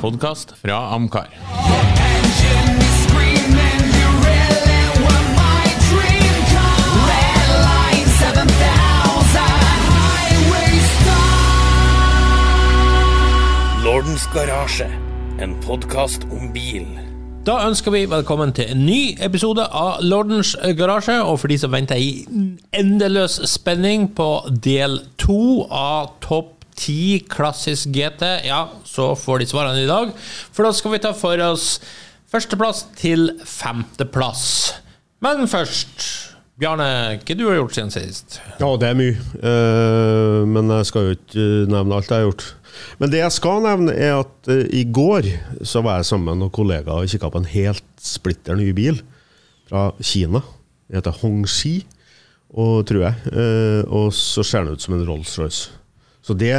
podkast fra Amcar. Lordens garasje, en podkast om bil. Da ønsker vi velkommen til en ny episode av Lordens garasje. Og for de som venter i endeløs spenning på del to av Topp 10 klassisk GT, ja, så får de svarene i dag. For da skal vi ta for oss førsteplass til femteplass. Men først, Bjarne, hva du har gjort siden sist? Ja, det er mye. Uh, men jeg skal jo ikke nevne alt jeg har gjort. Men det jeg skal nevne, er at uh, i går så var jeg sammen med noen kollegaer og kikka på en helt splitter ny bil fra Kina. Den heter Hongxi, tror jeg. Uh, og så ser den ut som en Rolls-Royce. Så det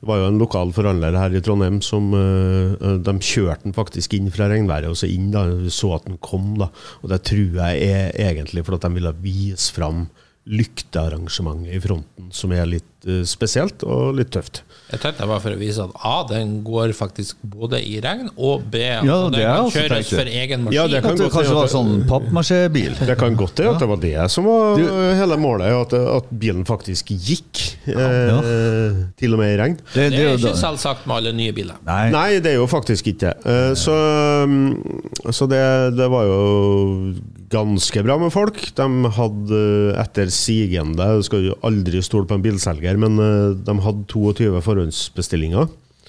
det var jo en lokal forhandler her i Trondheim som uh, De kjørte den faktisk inn fra regnværet og så inn. da, så at den kom. da, og Det tror jeg er egentlig for at de ville vise fram lyktearrangementet i fronten, som er litt uh, spesielt og litt tøft. Jeg tenkte det var for å vise at A, den går faktisk både i regn, og B, at Ja, den det kan kjøres for egen maskin. Ja, det kan At det godt kanskje hende var sånn pappmasjébil. Det kan godt hende at det var det som var Du- hele målet, at, at bilen faktisk gikk. Eh, Til og med i regn. Det, Det det, er ikke da- selvsagt med alle nye biler. Nei, Nei, det er jo faktisk ikke det. Eh, Så, mm, så det, det var jo ganske bra med folk. De hadde etter sigende skal jo aldri stole på en bilselger, men eh, de hadde 22 forhåndsbestillinger.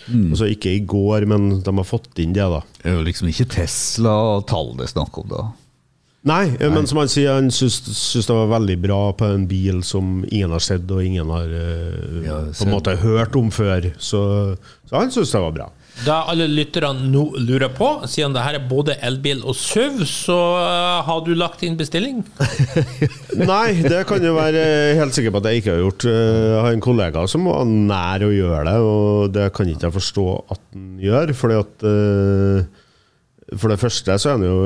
Altså ikke i går, men de har fått inn det, da. det er jo liksom ikke Tesla-tall det er snakk om, da. Nei, Nei, men som han sier, han syns det var veldig bra på en bil som ingen har sett og ingen har uh, Ja, på en måte hørt om før. Så, så han syns det var bra. Da alle lytterne nå lurer på, siden det her er både elbil og SUV, så uh, har du lagt inn bestilling? Nei, det kan jo være helt sikker på at jeg ikke har gjort. Eh, Jeg har en kollega som var nær å gjøre det, og det kan ikke jeg forstå at han gjør. Fordi at eh, For det første så er den jo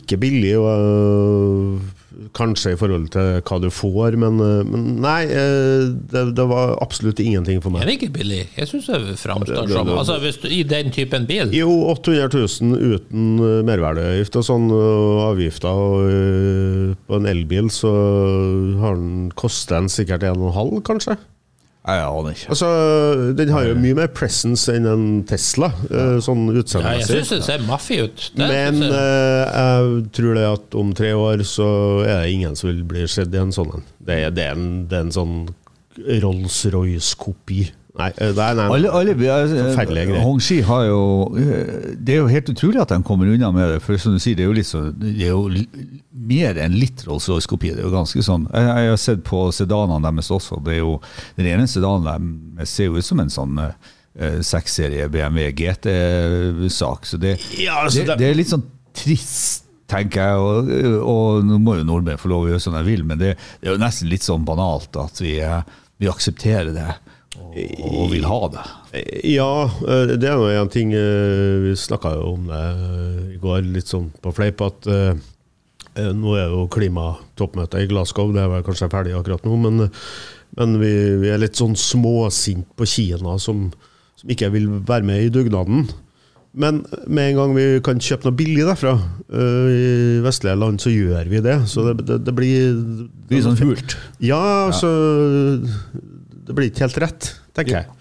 ikke billig, og eh, kanskje i forhold til hva du får, men, eh, men nei, eh, det, det var absolutt ingenting for Er meg. det ikke billig? Jeg syns det framstår som Altså, du, I den typen bil? Jo, 800 000 uten eh, merverdiavgift og sånn, og avgifter. Og på en elbil så har den koster den sikkert 1,5, kanskje. Jeg aner ikke. Altså, Den har jo mye mer presence enn en Tesla, eh, sånn Ja, jeg utseendemessig. syns det ser maffig ut. Det Men jeg. eh, tror det at om tre år så er det ingen som vil bli sett i en sånn en. Det det en, det er en sånn Rolls-Royce-kopi. Nei, det nei, nei. Alle, alle, Forferdelige greier. Hongxi har jo eh, Det er jo helt utrolig at de kommer unna med det. For som du sier, det er jo, litt så, det er jo mer enn litt Rolls-Royce-kopi. Det er jo ganske sånn Jeg, jeg har sett på sedanene deres også. Det er jo Den ene sedanen deres ser jo ut som en sånn eh, seksserie BMW GT-sak. Så det, Ja, altså, det, det- er litt sånn trist tenker jeg, og, og nå må jo nordmenn få lov å gjøre som de vil, men det, det er jo nesten litt sånn banalt at vi, eh, vi aksepterer det og, vil ha det. Ja, eh, det er jo en ting eh, Vi snakka jo om det eh, i går, litt sånn på fleip, at nå er jo klimatoppmøtet i Glasgow, det er vel kanskje ferdig akkurat nå, men, men vi, vi er litt sånn småsint på Kina som, som ikke vil være med i dugnaden. Men med en gang vi kan kjøpe noe billig derfra, i vestlige land, så gjør vi det. Så det, det, det blir Det blir sånn hult. Ja, altså Det blir ikke helt rett, tenker jeg.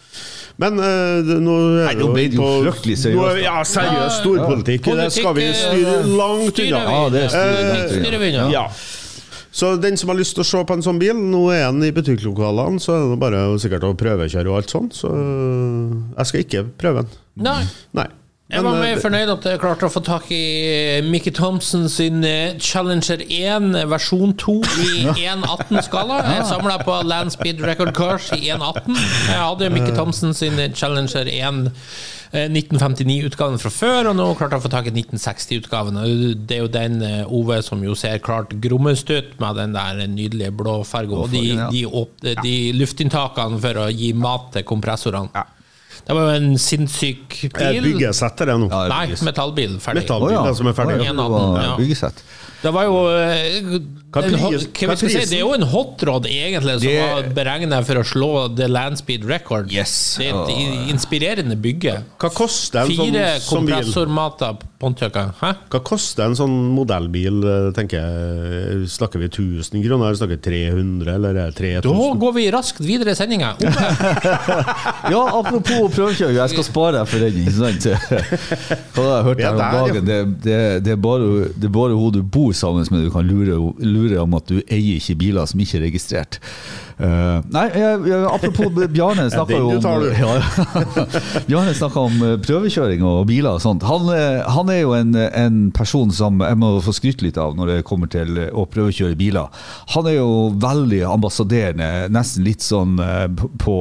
Men uh, nå er Nei, nå ble det jo på- fryktelig seriøst, nå er vi- Ja, seriøst. Storpolitikk. Det skal vi styre langt unna. Ja, det er styrer Eh, vi unna. Ja. Så den som har lyst til å se på en sånn bil, nå er den i butikklokalene, så er det bare sikkert å prøvekjøre og alt sånn. Så jeg skal ikke prøve den. Nei. Nei. Jeg var eh, mer fornøyd at jeg klarte å få tak i Mickey Thompson sin eh, Challenger 1 versjon 2 i 1.18-skala. Jeg samla på Land Speed Record Cars i 1.18. Jeg hadde Mickey Thompson sin Challenger 1 eh, 1959-utgaven fra før, og nå klarte jeg å få tak i 1960-utgaven. Det er jo den eh, Ove som jo ser klart grommest ut, med den der nydelige blå fargen. Og de, Blåfargen, de, de luftinntakene for å gi mat til kompressorene. Det var jo en sinnssyk bil. byggesett er det nå? Ja, Nei, metallbil. Ferdig. Metallbil, oh, ja. som er ferdig. Oh, ja, det 118, var ja. Byggesett. Det var jo eh, Hva en si. Det er jo en hotrod, egentlig, som Det- var beregnet for å slå The Landspeed Record. Yes. Det er et inspirerende bygge. Hva koster en sånn, Fire sånn bil? kompressormater Pontiacer. Hæ? Hva koster en sånn modellbil, eh, tenker jeg? Snakker vi 1000 kroner, eller snakker vi 300, eller 3000? Da går vi raskt videre i sendinga. Ja, apropos prøvekjøring, jeg skal spare deg for den. ikke sant? Hva har jeg hørt her om dagen? Det, det, det, er bare, det er bare hun du bor sammen med du kan lure, lure om at du eier ikke biler som ikke er registrert. Uh, nei, jeg, jeg, apropos Bjarne snakka jo om ja, Bjarne snakka om eh, prøvekjøring og biler og sånt. Han, eh, han er jo en, en person som jeg må få skryte litt av når det kommer til å prøvekjøre biler. Han er jo veldig ambassaderende, nesten litt sånn på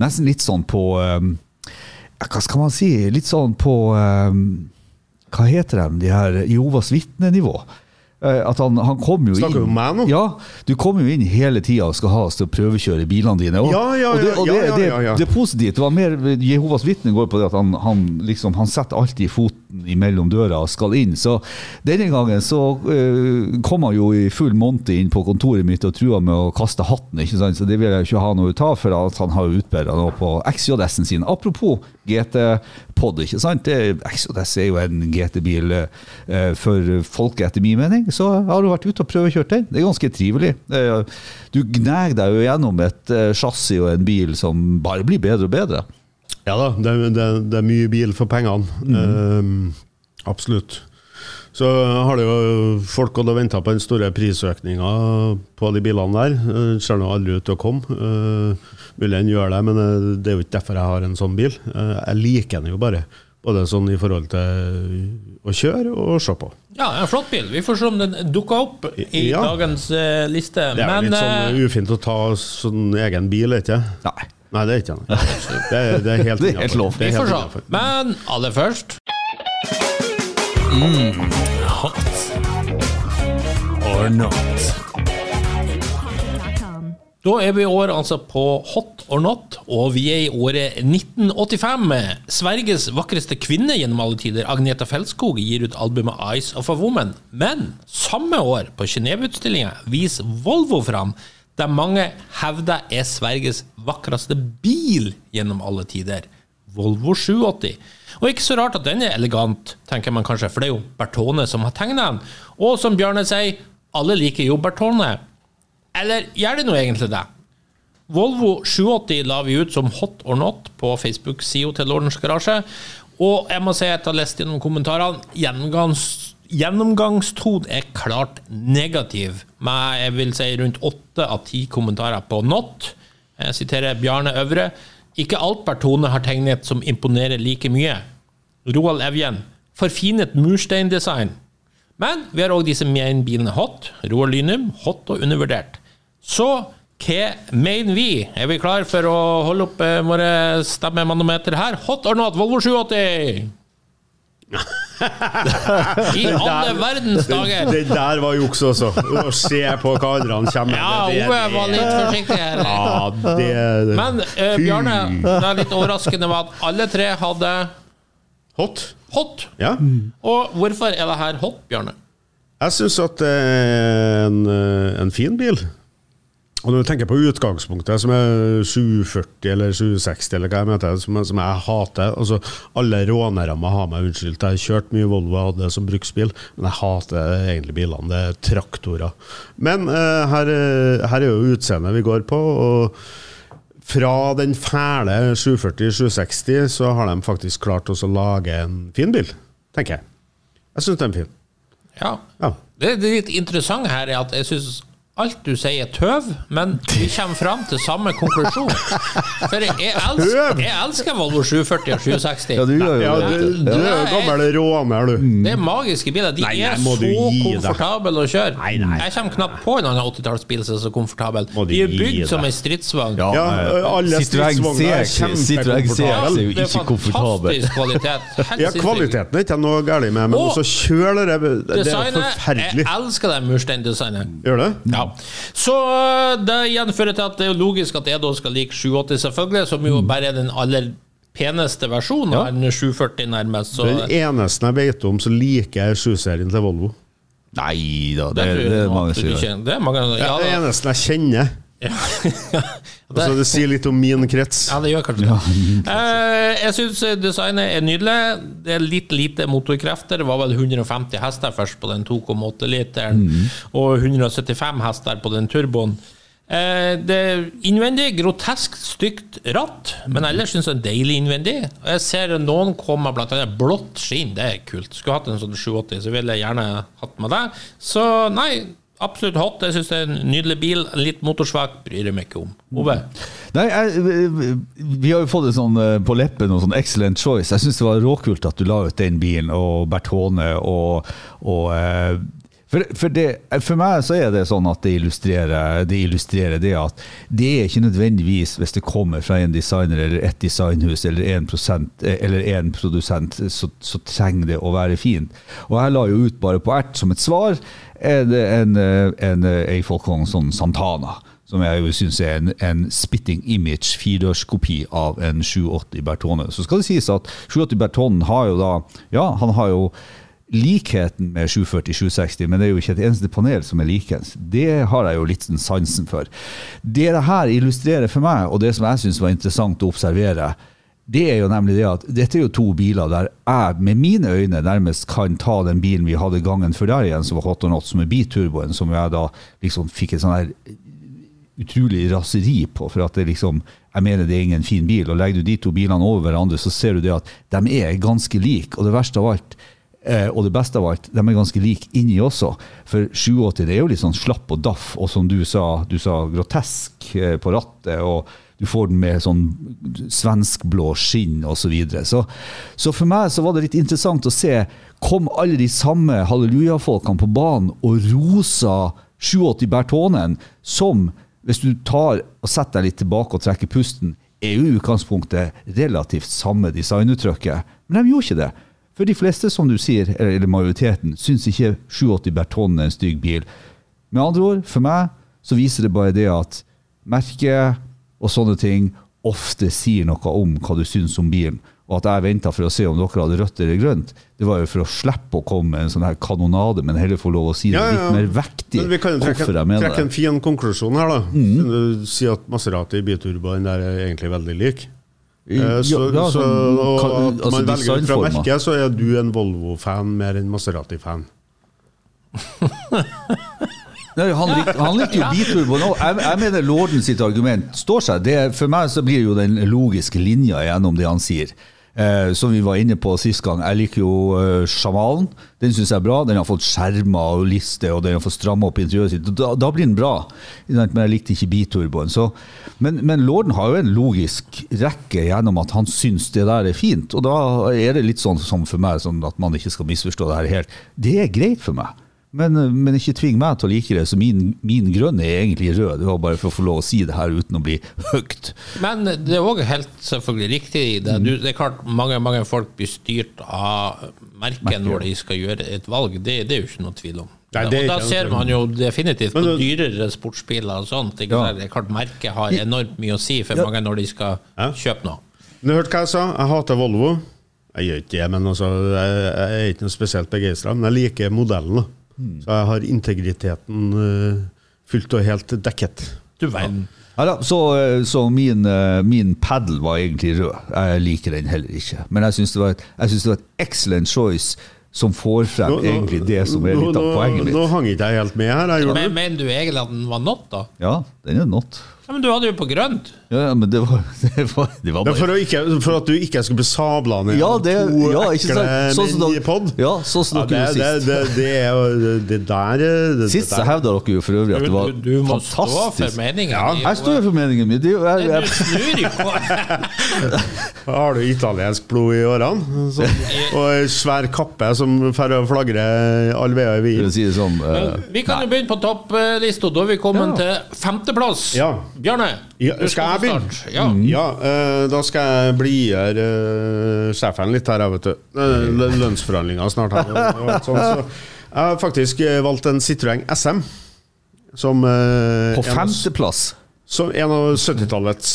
Nesten litt sånn på ja, Hva skal man si? Litt sånn på um, Hva heter de, de her Jehovas vitne-nivå? Eh, At han, han kommer jo Snakker inn om meg nå? Ja, du kommer jo inn hele tida og skal ha oss til å prøvekjøre bilene dine. Og, Ja, ja, og det, og det, ja, ja, det, ja, ja. det er positivt. Det var mer Jehovas vitne går på det at han, han, liksom, han setter alltid foten imellom døra skal inn. Så denne gangen så uh, kom han jo i full monty inn på kontoret mitt og trua med å kaste hatten. ikke sant? Så det vil jeg ikke ha noe ut av, for at han har utbedra noe på XJS-en sin. Apropos GT-pod, ikke sant? XJS er jo en GT-bil uh, for folket, etter min mening. Så har du vært ute og prøvekjørt den. Det er ganske trivelig. Uh, du gnager deg jo gjennom et eh, chassis og en bil som bare blir bedre og bedre. Ja da, det, er- det, det er mye bil for pengene. Eh, absolutt. Så har det jo folk gått og venta på den store prisøkninga på de bilene der. Eh, Ser nå aldri ut til å komme. Uh, mulig den gjør det, men eh, det er jo ikke derfor jeg har en sånn bil. Uh, jeg liker den jo bare. Både sånn i forhold til å kjøre og se på. Ja, en flott bil. Vi får se om den dukker opp i Ja. dagens uh, liste. Det er Men litt sånn eh, ufint å ta sånn egen bil, ikke Nei. Nei, det er ikke han. Det er, det er helt, Det er helt lov. Vi får se. Men aller først mm, Hot or not. Da er vi i år altså på Hot or not, og vi er i året 1985. Sveriges vakreste kvinne gjennom alle tider, Agneta Felskog, gir ut albumet Eyes of a Woman. Men samme år, på Genéve-utstillinga, viser Volvo fram det mange hevder er Sveriges vakreste bil gjennom alle tider. Volvo 780. Og ikke så rart at den er elegant, tenker man kanskje, for det er jo Bertone som har tegnet den. Og som Bjarne sier, alle liker jo Bertone. Eller gjør de nå egentlig det? Volvo 780 la vi ut som hot or not på Facebook-sida til Lordens Garasje. Og jeg må si at jeg har lest gjennom kommentarene. Gjennomgangs, gjennomgangstone er klart negativ, med jeg vil si rundt åtte av ti kommentarer på not. Jeg siterer Bjarne Øvre. Ikke alt Bertone har tegnet som imponerer like mye. Roald Evjen. Forfinet mursteindesign. Men vi har òg bilen er hot. Roald Lynum, hot og undervurdert. Så hva mener vi? Er vi klar for å holde opp eh, våre stemmemanometer her? Hot or not, Volvo 780! I alle verdens Det, dager! det der var juks også. Å se på hva andre kommer Ja, med. Ja, Ove var litt forsiktig her. Ja, det Men eh, Bjarne, det litt overraskende var at alle tre hadde Hot. hot. Ja. Og hvorfor er det her hot, Bjarne? Jeg syns at det er en, eh, en fin bil. Og når du tenker på utgangspunktet, som er 740 eller 760, eller hva jeg mener, som, som jeg hater altså Alle rånere må ha meg unnskyldt. Jeg har kjørt mye Volvo, jeg hadde det som bruksbil, men jeg hater egentlig bilene. Det er traktorer. Men eh, her, eh, her er jo utseendet vi går på. og fra den fæle 740-760 så har de faktisk klart å lage en fin bil, tenker jeg. Jeg syns den er fin. Ja. Ja. Det, det litt interessante her er at jeg syns alt du sier er tøv, men vi kommer fram til samme konklusjon. For jeg, elsker, jeg elsker Volvo 740 og 760. Ja, du gjør jo Ja, det. du, du er jo gammel råner, du. Det er magiske biler. De Nei, er så du komfortable å kjøre. Nei, nei. Jeg kommer knapt på en annen 80-tallsbil som er så komfortabel. Må du De er bygd som en stridsvogn. Ja, Ja, eh, alle stridsvogner er C6 Citroën C6 er jo det er ikke komfortabel. fantastisk kvalitet. Ja, kvaliteten er ikke noe galt med, men Og også kjøler det Det er forferdelig. jeg elsker det mursteindesignet. Gjør det? Ja. Så øh, det igjen fører til at det er logisk at jeg da skal like 780, selvfølgelig, som jo bare er den aller peneste versjonen av Ja. en 740 nærmest. Så Den eneste jeg vet om som liker 7-serien til Volvo. Nei da, det, det, det, er mange som gjør. Det er mange, ja, det eneste jeg kjenner. Det- Altså, det sier litt om min krets. Ja, det gjør kanskje det. Eh, jeg syns designet er nydelig. Det er litt lite motorkrefter. Det var vel 150 hester først på den 2,8-literen, og 175 hester på den turboen. Eh, det er innvendig grotesk stygt ratt, men ellers syns jeg det er deilig innvendig. Jeg ser noen komme blant annet blått skinn, det er kult. Skulle hatt en sånn 780, så ville jeg gjerne hatt med det. Så nei, absolutt hot. Jeg syns det er en nydelig bil. Litt motorsvak, bryr jeg meg ikke om. Ove? Nei, jeg, Vi har jo fått det sånn eh, på leppen og sånn excellent choice. Jeg syns det var råkult at du la ut den bilen, og Bertone og, og eh, for, for, det, for meg så er det sånn at det illustrerer, det illustrerer det at det er ikke nødvendigvis, hvis det kommer fra en designer eller et designhus eller en, prosent, eh, eller en produsent, så, så trenger det å være fint. Og jeg la jo ut bare på ert som et svar en, en, eh, en, en Falcon sånn Santana som jeg jo syns er en, en spitting image firedørskopi av en 780 Bertone. Så skal det sies at 780 Bertone har jo da Ja, han har jo likheten med 740-760, men det er jo ikke et eneste panel som er likens. Det har jeg jo litt sansen for. Det det her illustrerer for meg, og det som jeg syns var interessant å observere, det er jo nemlig det at dette er jo to biler der jeg med mine øyne nærmest kan ta den bilen vi hadde gangen før der igjen, som var Hot or Not, som er biturboen, som jeg da liksom fikk et sånn her utrolig raseri på, for at det liksom jeg mener det er ingen fin bil. og Legger du de to bilene over hverandre, så ser du det at de er ganske like. Og det verste av alt, eh, og det beste av alt, de er ganske like inni også. For 87 det er jo litt sånn slapp og daff, og som du sa, du sa grotesk eh, på rattet. og du får den med sånn svenskblå skinn osv. Så, videre. så Så for meg så var det litt interessant å se kom alle de samme hallelujafolkene på banen og rosa 780 Bertonen, som, hvis du tar og setter deg litt tilbake og trekker pusten, er jo i utgangspunktet relativt samme designuttrykket. Men de gjorde ikke det. For de fleste, som du sier, eller majoriteten, syns ikke 780 Bertonen er en stygg bil. Med andre ord, for meg så viser det bare det at merket og sånne ting ofte sier noe om hva du syns om bilen. Og at jeg venta for å se om dere hadde rødt eller grønt, det var jo for å slippe å komme med en sånn her kanonade, men heller få lov å si det Ja, ja, ja. litt mer vektig Men vi kan jo trekke, trekke en fin konklusjon her, da. Du sier at Maserati biturboen der er egentlig veldig lik. Eh, Så, Ja, så, sånn, og ka- at altså man velger ut fra merket, så er du en Volvo-fan mer enn Maserati-fan. Nei, han, likte, han likte jo biturbo. Jeg, jeg mener Lorden sitt argument står seg. Det, for meg så blir jo den logiske linja gjennom det han sier. Eh, som vi var inne på sist gang. Jeg liker jo eh, Sjamalen. Den syns jeg er bra. Den har fått skjermer og liste, og den har fått stramma opp interiøret sitt. Da, da blir den bra. Men jeg likte ikke biturboen. Så, men, men Lorden har jo en logisk rekke gjennom at han syns det der er fint. Og da er det litt sånn som for meg, sånn at man ikke skal misforstå det her helt. Det er greit for meg. Men, men ikke tving meg til å like det. Så min, min grønn er egentlig rød. Det var bare for å få lov å si det her uten å bli høyt. Men det er òg helt selvfølgelig riktig i det. Du, det er klart mange, mange folk blir styrt av merket når de skal gjøre et valg. Det, det er jo ikke noe tvil om. Nei, det og da ser man jo definitivt på dyrere sportsbiler og sånt. Ikke Ja. Det er klart Merket har enormt mye å si for Ja. mange når de skal Ja. kjøpe noe. Du hørte hva jeg sa? Jeg hater Volvo. Jeg gjør ikke det, men altså, jeg, jeg er ikke noe spesielt begeistra. Men jeg liker modellen. da. Så jeg har integriteten uh, fullt og helt dekket. Du verden. Ja, ja så så min, eh, min padel var egentlig rød. Jeg liker den heller ikke. Men jeg syns det, det var et excellent choice som får frem egentlig det som er litt av poenget mitt. Nå hang ikke jeg helt med her. Jeg Men. Mener du egentlig at den var not, da? Ja, den er not. Ja, Men du hadde jo på grønt. Ja, ja, men det var, det var, det var bare for, å ikke, for at du ikke skulle bli sabla ned Ja, det, to ja, ikke ekle sant? Sånn som dere, ja, sånn som Ja, dere det, gjorde sist. det, det er jo det der det, Sist det så hevda dere jo for øvrig at det var du, du må stå for meningen Ja. Jeg står for meningen min. Det er jeg, Du jeg, snur jo. Har du italiensk blod i årene? Så, Og ei svær kappe som flagrer all veier i Wien? si sånn uh, Vi kan jo begynne på topplista. Da er vi kommet Ja. til femteplass. Ja. Bjarne, Ja, skal jeg få begynne? starte. Ja. Ja, uh, da skal jeg blidgjøre uh, sjefen litt her, jeg, vet du. Uh, Lønnsforhandlinger snart her. og alt sånt, så jeg har faktisk eh, valgt en Citroën SM. Som, På en av- femteplass. som en av 70-tallets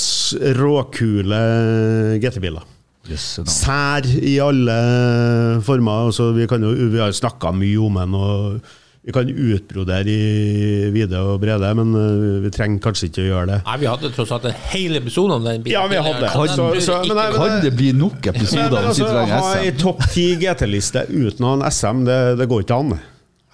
råkule GT-biler. Yes, sær i alle former. Altså, vi, kan jo, vi har snakka mye om den, og vi kan utbrodere i vide og brede, men eh, vi trenger kanskje ikke å gjøre det. Nei, vi hadde tross alt en hel episode om den bilen. Ja, vi hadde. Kan, Så- så- men nei, men, Kan det bli nok episoder men hvis altså, vi å ha ei topp ti GT-liste uten å ha en SM, det, det går ikke an.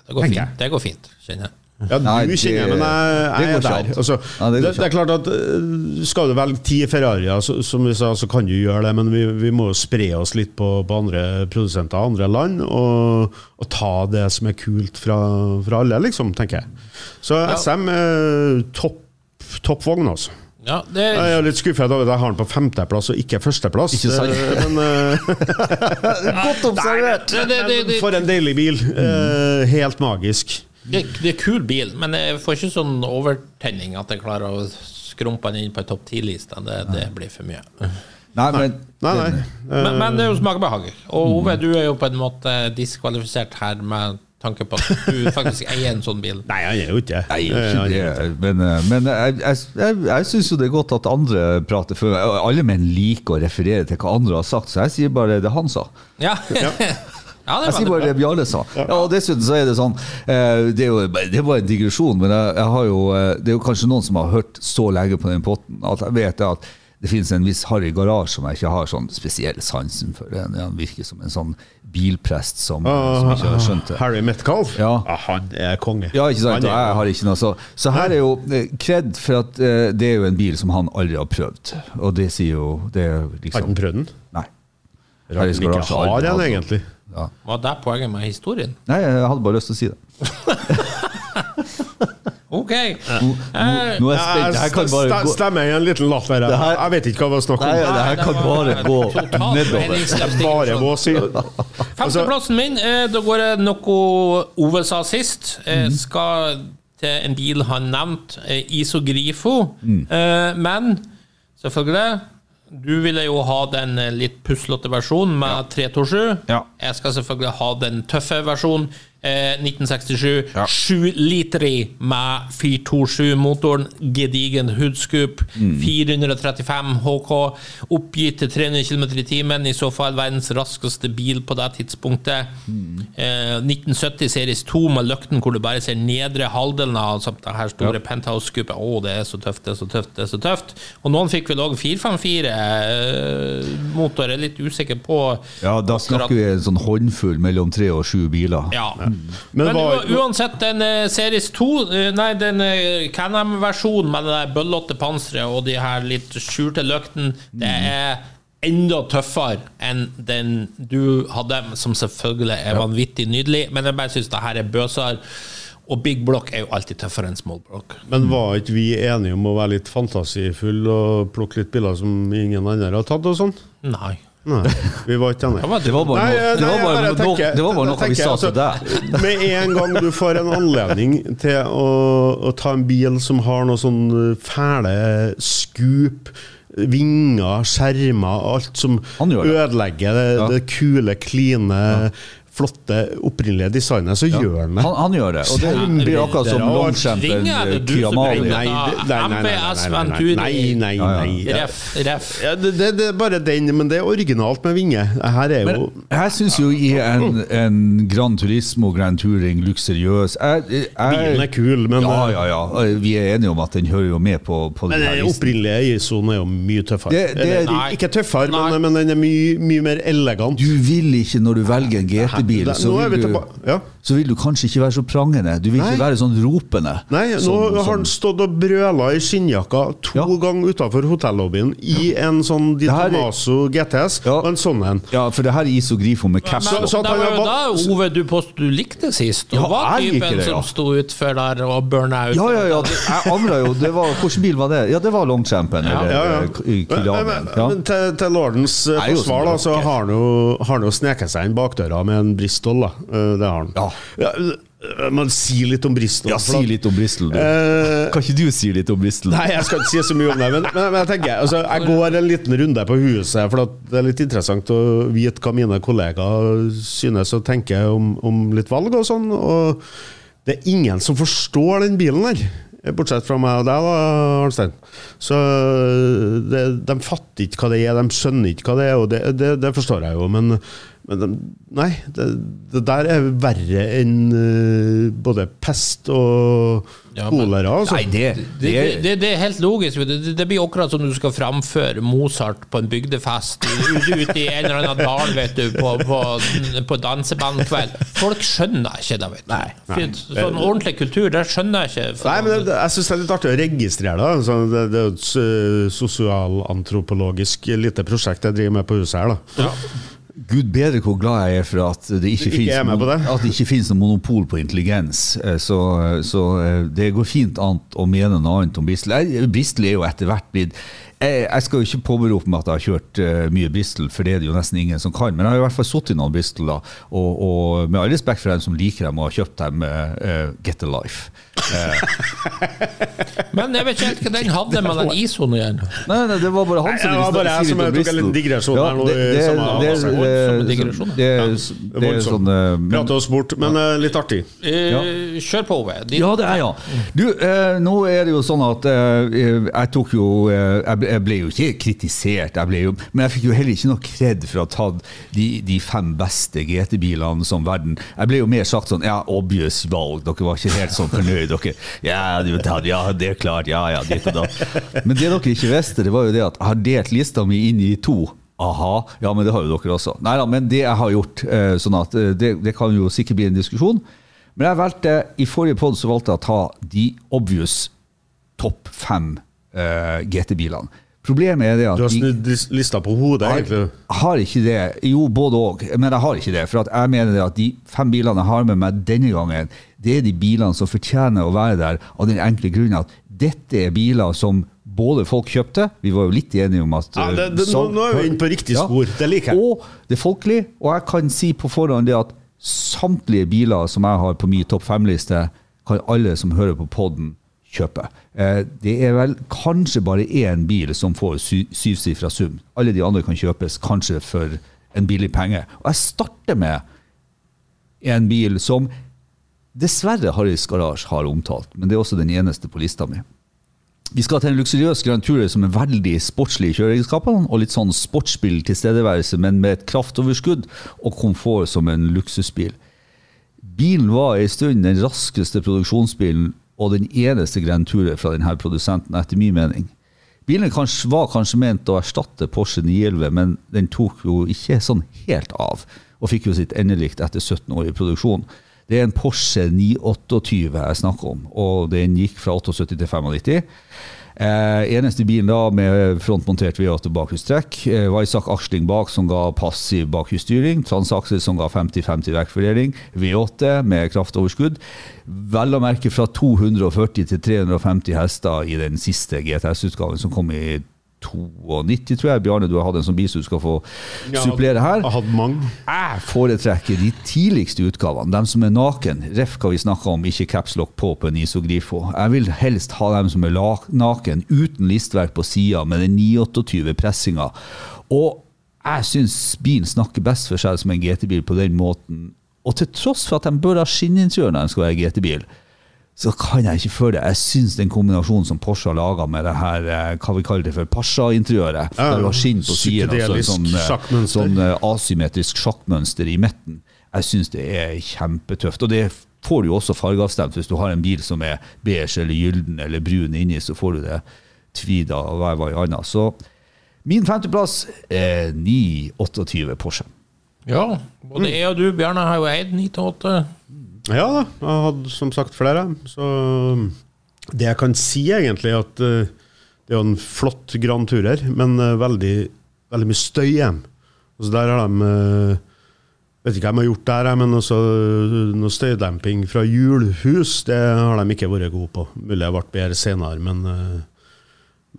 Det går fint, det går fint kjenner jeg. Ja, du Nei, det- kjenner, men jeg, jeg er der. Altså, Ja, det det, det, er klart at øh, Skal du velge ti Ferrarier, så, som vi sa, så kan du gjøre det, men vi, vi må jo spre oss litt på, på andre produsenter av andre land, og, og ta det som er kult fra, fra alle, liksom, tenker jeg. Så SM er topp topp vogn, altså. Ja, det, Jeg er litt skuffet over at jeg har den på femteplass og ikke førsteplass. Ikke sant? Eh, Men, eh, Godt observert! for en deilig bil. Eh, Helt magisk. Det, det er kul bil, men jeg får ikke sånn overtenning at jeg klarer å skrumpe den inn på en topp ti-liste. Det, det blir for mye. Nei, men Nei, nei. Men, men det er jo smakebehag. Og Ove, du er jo på en måte diskvalifisert her med tanke på at du faktisk eier en sånn bil. Nei, han er jo ikke Nei, Eh, ikke det. Men, eh, men jeg, jeg, jeg, jeg syns jo det er godt at andre prater før. Alle menn liker å referere til hva andre har sagt, så jeg sier bare det han sa. Ja, ja det Jeg sier bare det Bjarne sa. Ja, og dessuten så er det sånn eh, Det er jo det er bare en digresjon, men jeg, jeg har jo, eh, det er jo kanskje noen som har hørt så lenge på den potten at jeg vet at det finnes en viss Harry Garasje som jeg ikke har sånn spesiell sansen for. Han han virker som en sånn bilprest som, som ikke har skjønt det. Harry Metcalf? Ja. han er konge. Ja, ikke sant? Er- jeg har ikke noe så Så her er jo eh, kred for at uh, det er jo en bil som han aldri har prøvd. Og det sier jo det er jo Har liksom han prøvd den? Nei. Rart han ikke har den, egentlig. Ja. Var det poenget med historien? Nei, jeg hadde bare lyst til å si det. Ok. Nå, Nå er jeg spent. Her kan bare gå Stemmer en liten latter her. Jeg vet ikke hva vi snakker om. Nei, det her kan bare gå nedover. Bare må si Femteplassen min, eh, da går jeg noe Ove sa sist. Jeg skal til en bil han nevnte, eh, Isogrifo. Eh, men selvfølgelig Du ville jo ha den eh, litt puslete versjonen med 327. Ja. Jeg skal selvfølgelig ha den tøffe versjonen. Eh, 1967. Ja. 7 liter i med 427-motoren. Gedigen hoodscoop. 435 HK. Oppgitt til 300 km i timen. I så fall verdens raskeste bil på det tidspunktet. Eh, 1970 Series 2 med løkten hvor du bare ser nedre halvdelen av altså, det her store penthouse-scoopet. Å, det er så tøft, det er så tøft, det er så tøft. Og noen fikk vel òg 454-motor. Eh, er litt usikker på Ja, da snakker vi en sånn håndfull mellom tre og sju biler. Ja. Men Men var- uansett, den uh, Series 2, uh, nei, den uh, Canham-versjonen med det der bøllete panseret og de her litt skjulte løktene, det er enda tøffere enn den du hadde, som selvfølgelig er vanvittig nydelig, men jeg bare syns det her er bøsere. Og Big Block er jo alltid tøffere enn Small Block. Men var ikke vi enige om å være litt fantasifulle og plukke litt biler som ingen andre har tatt og sånn? Nei. Nei, vi var ikke enige. Det var Det var bare Nei, noe, nei, var bare noe, tenker- det var bare noe vi sa altså, til deg. Med en gang du får en anledning til å, å ta en bil som har noe sånn fæle skup, vinger, skjermer, alt som ødelegger det, Ja. det kule, kline, flotte, opprinnelige designet, så gjør han det. Han, han gjør det. Og det blir akkurat som Longchampen Kiamali. Nei, nei, nei, nei, nei, nei, Ja. Ja. Ref, ref. Ja, det, det, det er bare den, men det er originalt med vinge. Her er jo Jeg syns jo i en, en Grand Turismo Grand Touring luksuriøs Bilen er kul, men, Ja, ja, ja. Vi er enige om at den hører jo med på, på men den opprinnelige ISO-en er jo mye tøffere. Det- det er- ikke tøffere, men, men den er mye, mye mer elegant. Du vil ikke, når du velger en GT-bil, Det- så, vil du- ja. Så vil du kanskje ikke være så prangende. Du vil Nei. ikke være sånn ropende. Nei, nå Som- har han stått og brøla i skinnjakka to Ja. ganger utafor hotellobbyen i en sånn Di er- Tomaso GTS Ja. og en sånn en. Ja, for det her er isogrifo med caps. Men så så det var jo da, Ove, du påstod du likte sist, Du Ja, var typen det, ja. som sto utfor der og burna ut. Ja, ja, ja. det- Jeg angra jo. Det var, hvilken bil var det? Ja, det var Longchampen. Ja. Eller Ja, ja. eh, Men, men, til, til lordens eh, forsvar, da, sånn så har han jo, har han jo sneket seg inn bakdøra med en Bristol. Da. Eh, Det har han. Ja. Eh, Men si litt om Bristol. ja, si litt om Bristol, du. Eh, Kan ikke du si litt om Bristol? Nei, jeg skal ikke si så mye om det, men, men, men jeg tenker altså, Jeg går en liten runde på huset, for det er litt interessant å vite hva mine kollegaer synes og tenker om, om litt valg og sånn. Og det er ingen som forstår den bilen der. Bortsett fra meg og deg, da, Arnstein. Så eh, det, de fatter ikke hva det er, de skjønner ikke hva det er, og det, det, det forstår jeg jo, men, men de, nei, det, det der er verre enn uh, både pest og Ja, kolera. Altså. Nei, det, Det, det, er helt logisk. Det, det blir akkurat som du skal framføre Mozart på en bygdefest ute ut i en eller annen dal vet du, på, på, på dansebandkveld. Folk skjønner ikke det. vet du. For Sånn ordentlig kultur, det skjønner jeg ikke. Nei, men det, jeg syns det er litt artig å registrere det. Så det, det er jo et sosialantropologisk lite prosjekt jeg driver med på huset her. da Gud bedre hvor glad jeg er for at det ikke, ikke finnes finnes noe monopol på intelligens. Eh, Så, så eh, det går fint an å mene noe annet om Bristol. Bristol er jo etter hvert blitt jeg, jeg skal jo ikke påberope meg at jeg har kjørt uh, mye Bristol, for det er det jo nesten ingen som kan. Men jeg har i hvert fall sittet i noen Bristol, da, og, og med all respekt for dem som liker dem og har kjøpt dem, uh, get a life. Men jeg vet ikke helt hva den hadde med den isoen å gjøre. Nei, nei, det var bare han som det var bare jeg som tok en liten digresjon det, er sånn Prate oss bort, men litt artig. Eh, Kjør på, Ove. Ja, det er ja. Du, nå er det jo sånn at jeg tok jo jeg, jeg ble jo ikke kritisert, jeg jo, men jeg fikk jo heller ikke noe kred for å ha tatt de, de fem beste GT-bilene som verden Jeg ble jo mer sagt sånn Ja, obvious valg. Dere var ikke helt sånn fornøyd. Dere, ja, ja, det er klart. Ja, ja, ditt og da. Men det dere ikke visste, det var jo det at jeg har delt lista mi inn i to. Aha, ja, men det har jo dere også. Nei da, men det jeg har gjort, eh, sånn at eh, det, det kan jo sikkert bli en diskusjon. Men jeg valgte, i forrige pod valgte jeg å ta de obvious topp fem uh, GT-bilene. Problemet er det at Du har snudd lista på hodet, egentlig. jeg har ikke det. Jo, både òg. Men jeg har ikke det. For jeg mener det at de fem bilene jeg har med meg denne gangen, det er de bilene som fortjener å være der, av den enkle grunnen at dette er biler som både folk kjøpte Vi var jo litt enige om at Ja, det, det, så, nå, nå er vi inne på riktig spor. Det liker jeg. og det er folkelig. Og jeg kan si på forhånd det at samtlige biler som jeg har på min topp fem-liste, kan alle som hører på podden kjøpe. Eh, Det er vel kanskje bare én bil som får sy syvsifra sum. Alle de andre kan kjøpes kanskje for en billig penge. Og jeg starter med en bil som dessverre Harrys Garage har omtalt, men det er også den eneste på lista mi. Vi skal til en luksuriøs Grand Tourer som er veldig sportslig i kjøreegenskapene, og litt sånn sportsbil tilstedeværelse, men med et kraftoverskudd og komfort som en luksusbil. Bilen var en stund den raskeste produksjonsbilen og den eneste Grand Tourer fra denne produsenten, etter min mening. Bilen kanskje, var kanskje ment å erstatte Porsche 911, men den tok jo ikke sånn helt av, og fikk jo sitt endelikt etter 17 år i produksjon. Det er en Porsche 928 jeg snakker om, og den gikk fra 78 til 95. Eh, eneste bilen da med frontmontert V8 bakhjulstrekk. Eh, Vaisak aksling bak som ga passiv bakhjulsstyring. Transaksel som ga 50-50 vektfordeling. V8 med kraftoverskudd. Vel å merke fra 240 til 350 hester i den siste GTS-utgaven som kom i 92, tror jeg. Bjarne, du har hatt en sånn bil som du skal få supplere her. Jeg har hatt mange. Jeg foretrekker de tidligste utgavene, dem som er naken. Ref hva vi snakka om, ikke capslock på på en isogrifo. Jeg vil helst ha dem som er naken, uten listverk på sida, med den 928 pressinga. Og jeg syns bilen snakker best for seg som en GT-bil på den måten. Og til tross for at de bør ha skinninteriør når de skal være GT-bil, så kan jeg ikke føle. Jeg syns den kombinasjonen som Porsche har laga med det her, eh, hva vi kaller det for Pasha-interiøret, Ja, der du har skinn på siden og sånn, sånn eh, asymmetrisk sjakkmønster i midten. Jeg syns det er kjempetøft. Og det får du jo også fargeavstemt hvis du har en bil som er beige eller gylden eller brun inni, så får du det tvida og hver anna. Så min femteplass er 928 Porsche. Ja, både jeg og du, Bjarne, har jo eid 9-8. Ja da, jeg hadde som sagt flere. Så det jeg kan si, egentlig, at uh, det er jo en flott Grand Tourer, men uh, veldig, veldig mye støy igjen. Altså der har de uh, Vet ikke hva de har gjort der, men også eh, noe støydemping fra hjulhus, det har de ikke vært gode på. Mulig det ble bedre senere, men eh,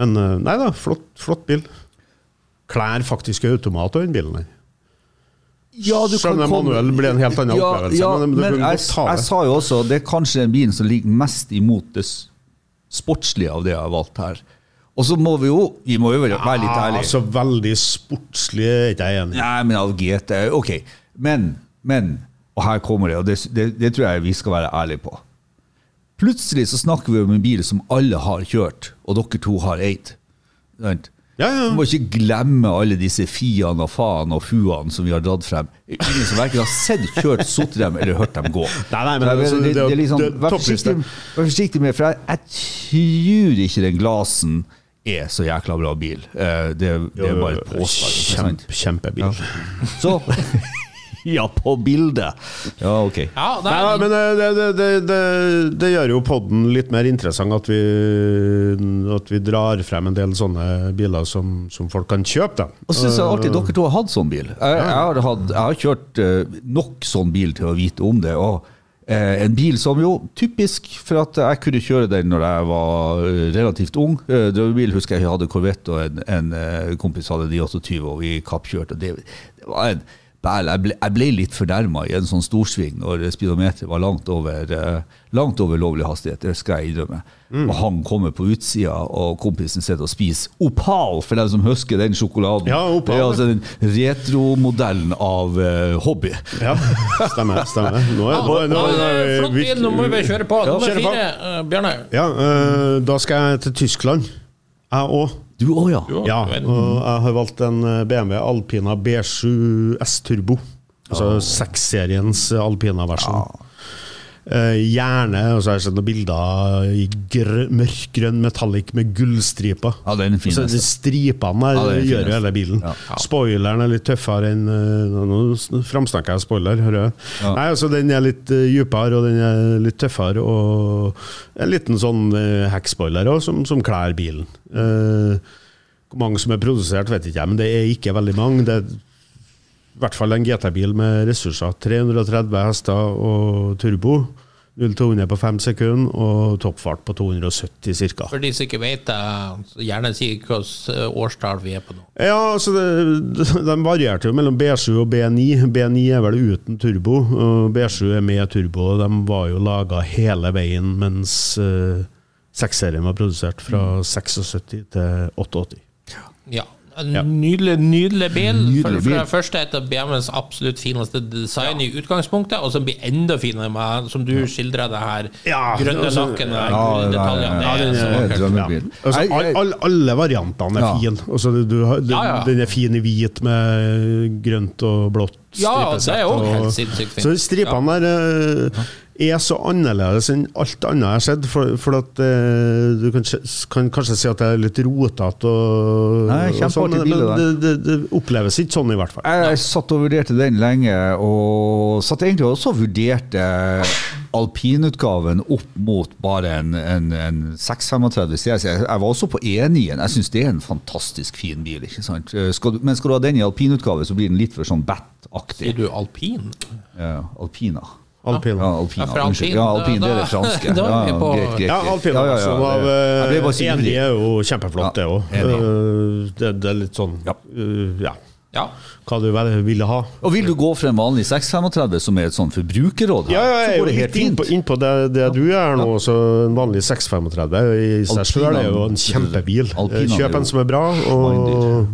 Men eh, nei da, flott, flott bil. Klær faktisk automat av den bilen. Ja, du Selv om manuell blir en helt annen opplevelse, Ja, men men jeg, jeg sa jo også det er kanskje den bilen som ligger mest imot det sportslige av det jeg har valgt her. Og så må vi jo vi må jo være være litt ærlige. ærlige. Så veldig sportslig er ikke jeg enig i. Nei, men av GT Ok, men, men Og her kommer det, og det, det, det tror jeg vi skal være ærlige på. Plutselig så snakker vi om en bil som alle har kjørt, og dere to har eid. Sant? Ja, ja. Du må ikke glemme alle disse fiene og faen og fuene som vi har dratt frem. Ingen som verken har sett, kjørt, sittet dem eller hørt dem gå. Nei, nei, men Så altså, det, det- det liksom, det Vær forsiktig, vær forsiktig med For jeg, jeg tror ikke den glasen er så jækla bra bil. Eh, Det, det er bare et. Kjempe, kjempebil. Så Ja, på bildet! Ja, ok. Ja, det er... nei, men eh, det, det, det, det, det gjør jo podden litt mer interessant at vi, at vi drar frem en del sånne biler som, som folk kan kjøpe. Da. Og så synes jeg alltid dere to har hatt sånn bil. Jeg, jeg, har, hatt, jeg har kjørt eh, nok sånn bil til å vite om det. Og eh, en bil som jo typisk for at jeg kunne kjøre den når jeg var eh, relativt ung. Eh, Drømmebil husker jeg jeg hadde Corvette, og en, en eh, kompis hadde 29, og vi kappkjørte. Det, det var en bæl. Jeg ble, jeg ble litt fornærma i en sånn storsving når speedometeret var langt over, eh, langt over lovlig hastighet. Det skal jeg innrømme. Og han kommer på utsida, og kompisen sitter og spiser Opal, for dem som husker den sjokoladen. Ja, Opal, det er altså den retromodellen av eh, hobby. Ja, stemmer. stemmer. Nå er, nå, nå, nå, Ja, er- Flott nå må vi kjøre på. Ja, Nummer kjøre på. fire, eh, Bjørne. Ja, da skal jeg til Tyskland. Jeg òg. Du òg, ja. Ja, og jeg har valgt en eh, BMW Alpina B7 S Turbo. Altså seksseriens Alpina-versjon. Eh, gjerne, og så har jeg sett noen bilder i grø- mørkgrønn metallic med gullstriper. Ja, den er fin, Altså, de altså. stripene der Ja, gjør jo altså. hele bilen. Ja. Spoileren er litt tøffere enn eh, Nå framsnakker jeg spoiler, hører jeg. Ja. Nei, altså Den er litt uh, dypere, og den er litt tøffere, og en liten sånn uh, hekkspoiler også, som, som klær bilen. Uh, hvor mange som er produsert, vet ikke jeg, men det er ikke veldig mange. Det er i hvert fall en GT-bil med ressurser. 330 hester og turbo. 0-200 på 5 sekunder og toppfart på 270 ca. For de som ikke vet det, gjerne si hvilket årstall vi er på nå. Ja, altså det, De varierte jo mellom B7 og B9. B9 er vel uten turbo, og B7 er med turbo. De var jo laga hele veien mens uh, seksserien var produsert, fra 76 til 88. Ja. Nydelig, nydelig bil. Nydelig for, for det første et av BMWs absolutt fineste design i utgangspunktet, og som blir enda finere med, som du skildrer det her, Ja, grønne altså- lakken og Ja, gulldetaljene. ja, Det den så vakkert. drømmebil. Altså, Jeg- all, all, alle variantene er Ja. fine. Altså, du, du, den, Ja, ja. den er fin i hvit med grønt og blått Ja, det er jo helt sinnssykt fint. Så stripene der eh, er så annerledes enn alt annet jeg har sett. For, for at eh, du kan, kan kanskje si at det er litt rotete og, Nei, og sånn, men, men det, det, det oppleves ikke sånn, i hvert fall. Jeg, jeg satt og vurderte den lenge, og satt egentlig også og vurderte alpinutgaven opp mot bare en, en, en 635 CS. Jeg, jeg var også på E9-en. Jeg syns det er en fantastisk fin bil. ikke sant? Eh, Skal du, men skal du ha den i alpinutgave, så blir den litt for sånn bat-aktig. Sier du alpin? Ja, alpina. Alpin. Ja, alpin, Ja, Unnskyld. alpin, Ja, alpin, det er det franske. Ja, ja, på- greit, greit, Ja, alpin Ja, ja, ja, ja, av det- jeg ble bare så enig ivrig. er jo kjempeflott, det òg. Det, det er litt sånn Ja. eh, ja. Ja. Hva du ville ha. Og vil du gå for en vanlig 635 som er et sånn forbrukerråd her, Ja, ja, jeg så er går det helt fint. innpå det, det du gjør nå. Så en vanlig 635 i seg sjøl er jo en kjempebil. Alpina er Kjøp en som er bra, og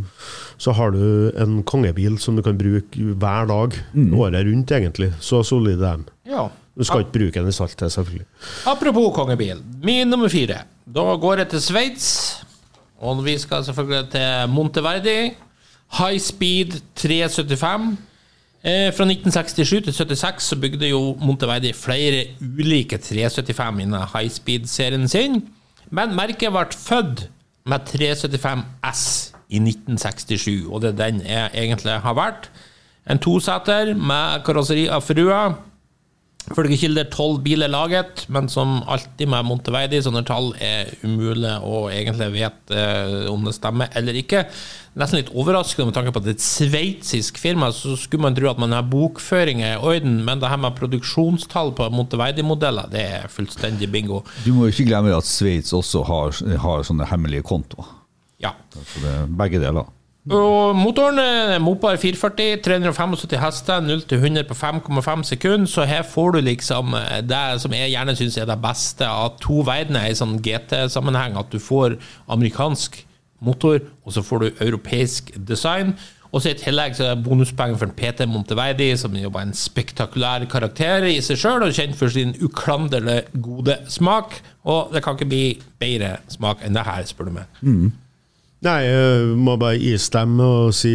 så har du en kongebil som du kan bruke hver dag, Mm. året rundt, egentlig. Så solid er den. Ja. Du skal ikke bruke den i salt selvfølgelig. Apropos kongebil. Min nummer fire. Da går jeg til Sveits. Og vi skal selvfølgelig til Monteverdi. High Speed 375. Eh, fra 1967 til 76 så bygde jo Monteverdi flere ulike 375 innen high speed-serien sin. Men merket ble født med 375 S i 1967, og det er den jeg egentlig har vært. En toseter med karosseri av frua. Ifølge kilder tolv biler laget, men som alltid med Monteverdi, sånne tall er umulig å egentlig vite eh, om det stemmer eller ikke. Nesten litt overraskende med tanke på at det er et sveitsisk firma, så skulle man tro at man har bokføring i orden, men det her med produksjonstall på Monteverdi-modeller, det er fullstendig bingo. Du må jo ikke glemme at Sveits også har, har sånne hemmelige kontoer. Ja. Så det er begge deler. Og motoren er Mopar 440, 375 hester, 0 til 100 på 5,5 sekunder. Så her får du liksom eh, det som jeg gjerne syns er det beste av to verdener i sånn GT-sammenheng. At du får amerikansk motor, og så får du europeisk design. Og så I tillegg så er det bonuspenger for PT Monteverdi, som var en spektakulær karakter i seg sjøl, og kjent for sin uklanderlig gode smak. Og det kan ikke bli bedre smak enn det her, spør du meg. Nei, jeg må bare istemme og si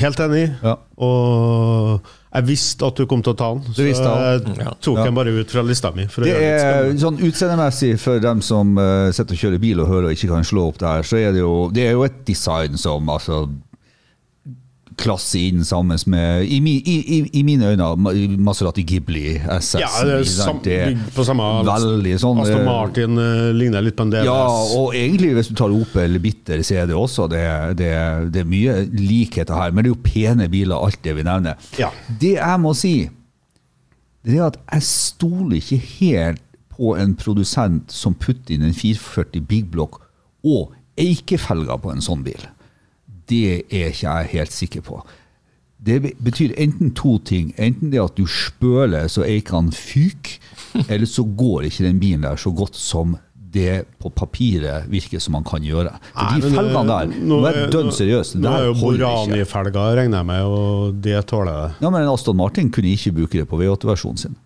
helt enig. Ja. Og jeg visste at du kom til å ta den, så visste jeg. Tok Ja. den bare ut fra lista mi. Det er sånn utseendemessig for dem som uh, sitter og kjører bil og hører og ikke kan slå opp der, så er det jo, det er jo et design som altså klasse inn sammen med I, i, i, i mine øyne Maserati Ghibli SS. Ja, det er sam, på samme veldig sånn Aston eh, Martin uh, ligner litt på en DLS. Ja, og egentlig hvis du tar Opel Bitter, så er det også det, det, det er mye likheter her. Men det er jo pene biler, alt det vi nevner. Ja. Det jeg må si, det er at jeg stoler ikke helt på en produsent som putter inn en 440 Big Block og eikefelger på en sånn bil. Det er ikke jeg helt sikker på. Det betyr enten to ting. Enten det at du spøler så eikene fyker, eller så går ikke den bilen der så godt som det på papiret virker som man kan gjøre. For Nei, de felgene eh, der, nå er dønn seriøst. Nå er jo holder. Borani-felger, regner jeg med, og det tåler jeg. Ja, men Aston Martin kunne ikke bruke det på V8-versjonen sin.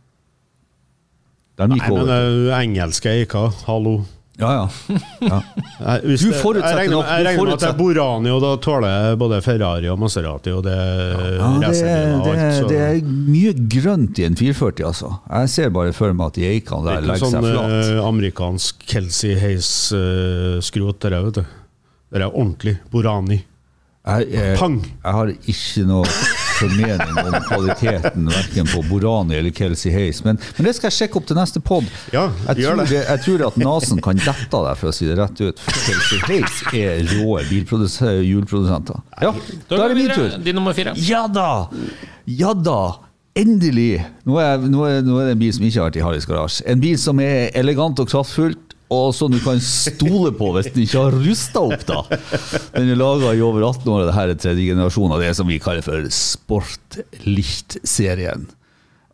Nei, men det er jo engelske eiker, hallo. Ja, ja. ja. Nei, hvis Du forutsetter nok- Jeg regner med at det er Borani, og da tåler jeg både Ferrari og Maserati og det Ja, det, er, og alt. så- det er mye grønt i en 440, altså. Jeg ser bare for meg at de eikene Det der er legger sånn seg flat. eh, amerikansk Kelsey Hayes-skrot, det der, vet du. Det er ordentlig Borani. Jeg, jeg, Pang! jeg har ikke noe formening om kvaliteten verken på Borani eller Kelsey Hayes, men, men det skal jeg sjekke opp til neste pod. Ja, jeg, tror det. det, jeg tror at nesen kan dette av deg, for å si det rett ut. For Kelsey Hayes er rå hjulprodusenter. Ja, Da da er det min tur. Din nummer fire. Ja da! Ja da! Endelig! Nå er, nå, er, nå er det en bil som ikke har vært i Harrys garasje. En bil som er elegant og kraftfullt, og som du kan stole på hvis den ikke har rusta opp, da. Den er laga i over 18 år, og det her er tredje generasjon av det som vi kaller for Sport Licht-serien. Og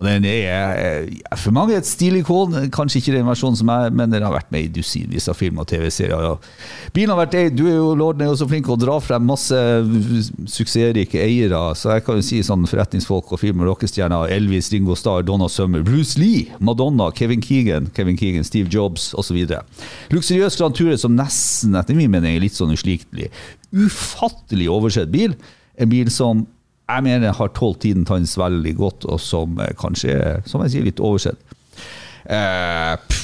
Den er eh, for mange et stilikon, kanskje ikke den versjonen som er, men den har vært med i dusinvis av film og TV-serier. Bilen har vært eid, du er jo lorden er jo så flink å dra frem masse suksessrike eiere, så jeg kan jo si sånn forretningsfolk og film- og rockestjerner, Elvis, Ringo Starr, Donna Summer, Bruce Lee, Madonna, Kevin Keegan, Kevin Keegan, Steve Jobs osv. Luksuriøs Grand Tourer som nesten, etter min mening, er litt sånn uslikelig. Ufattelig oversett bil. En bil som jeg mener har tålt tiden hans veldig godt, og som eh, kanskje er som jeg sier, litt oversett. Eh,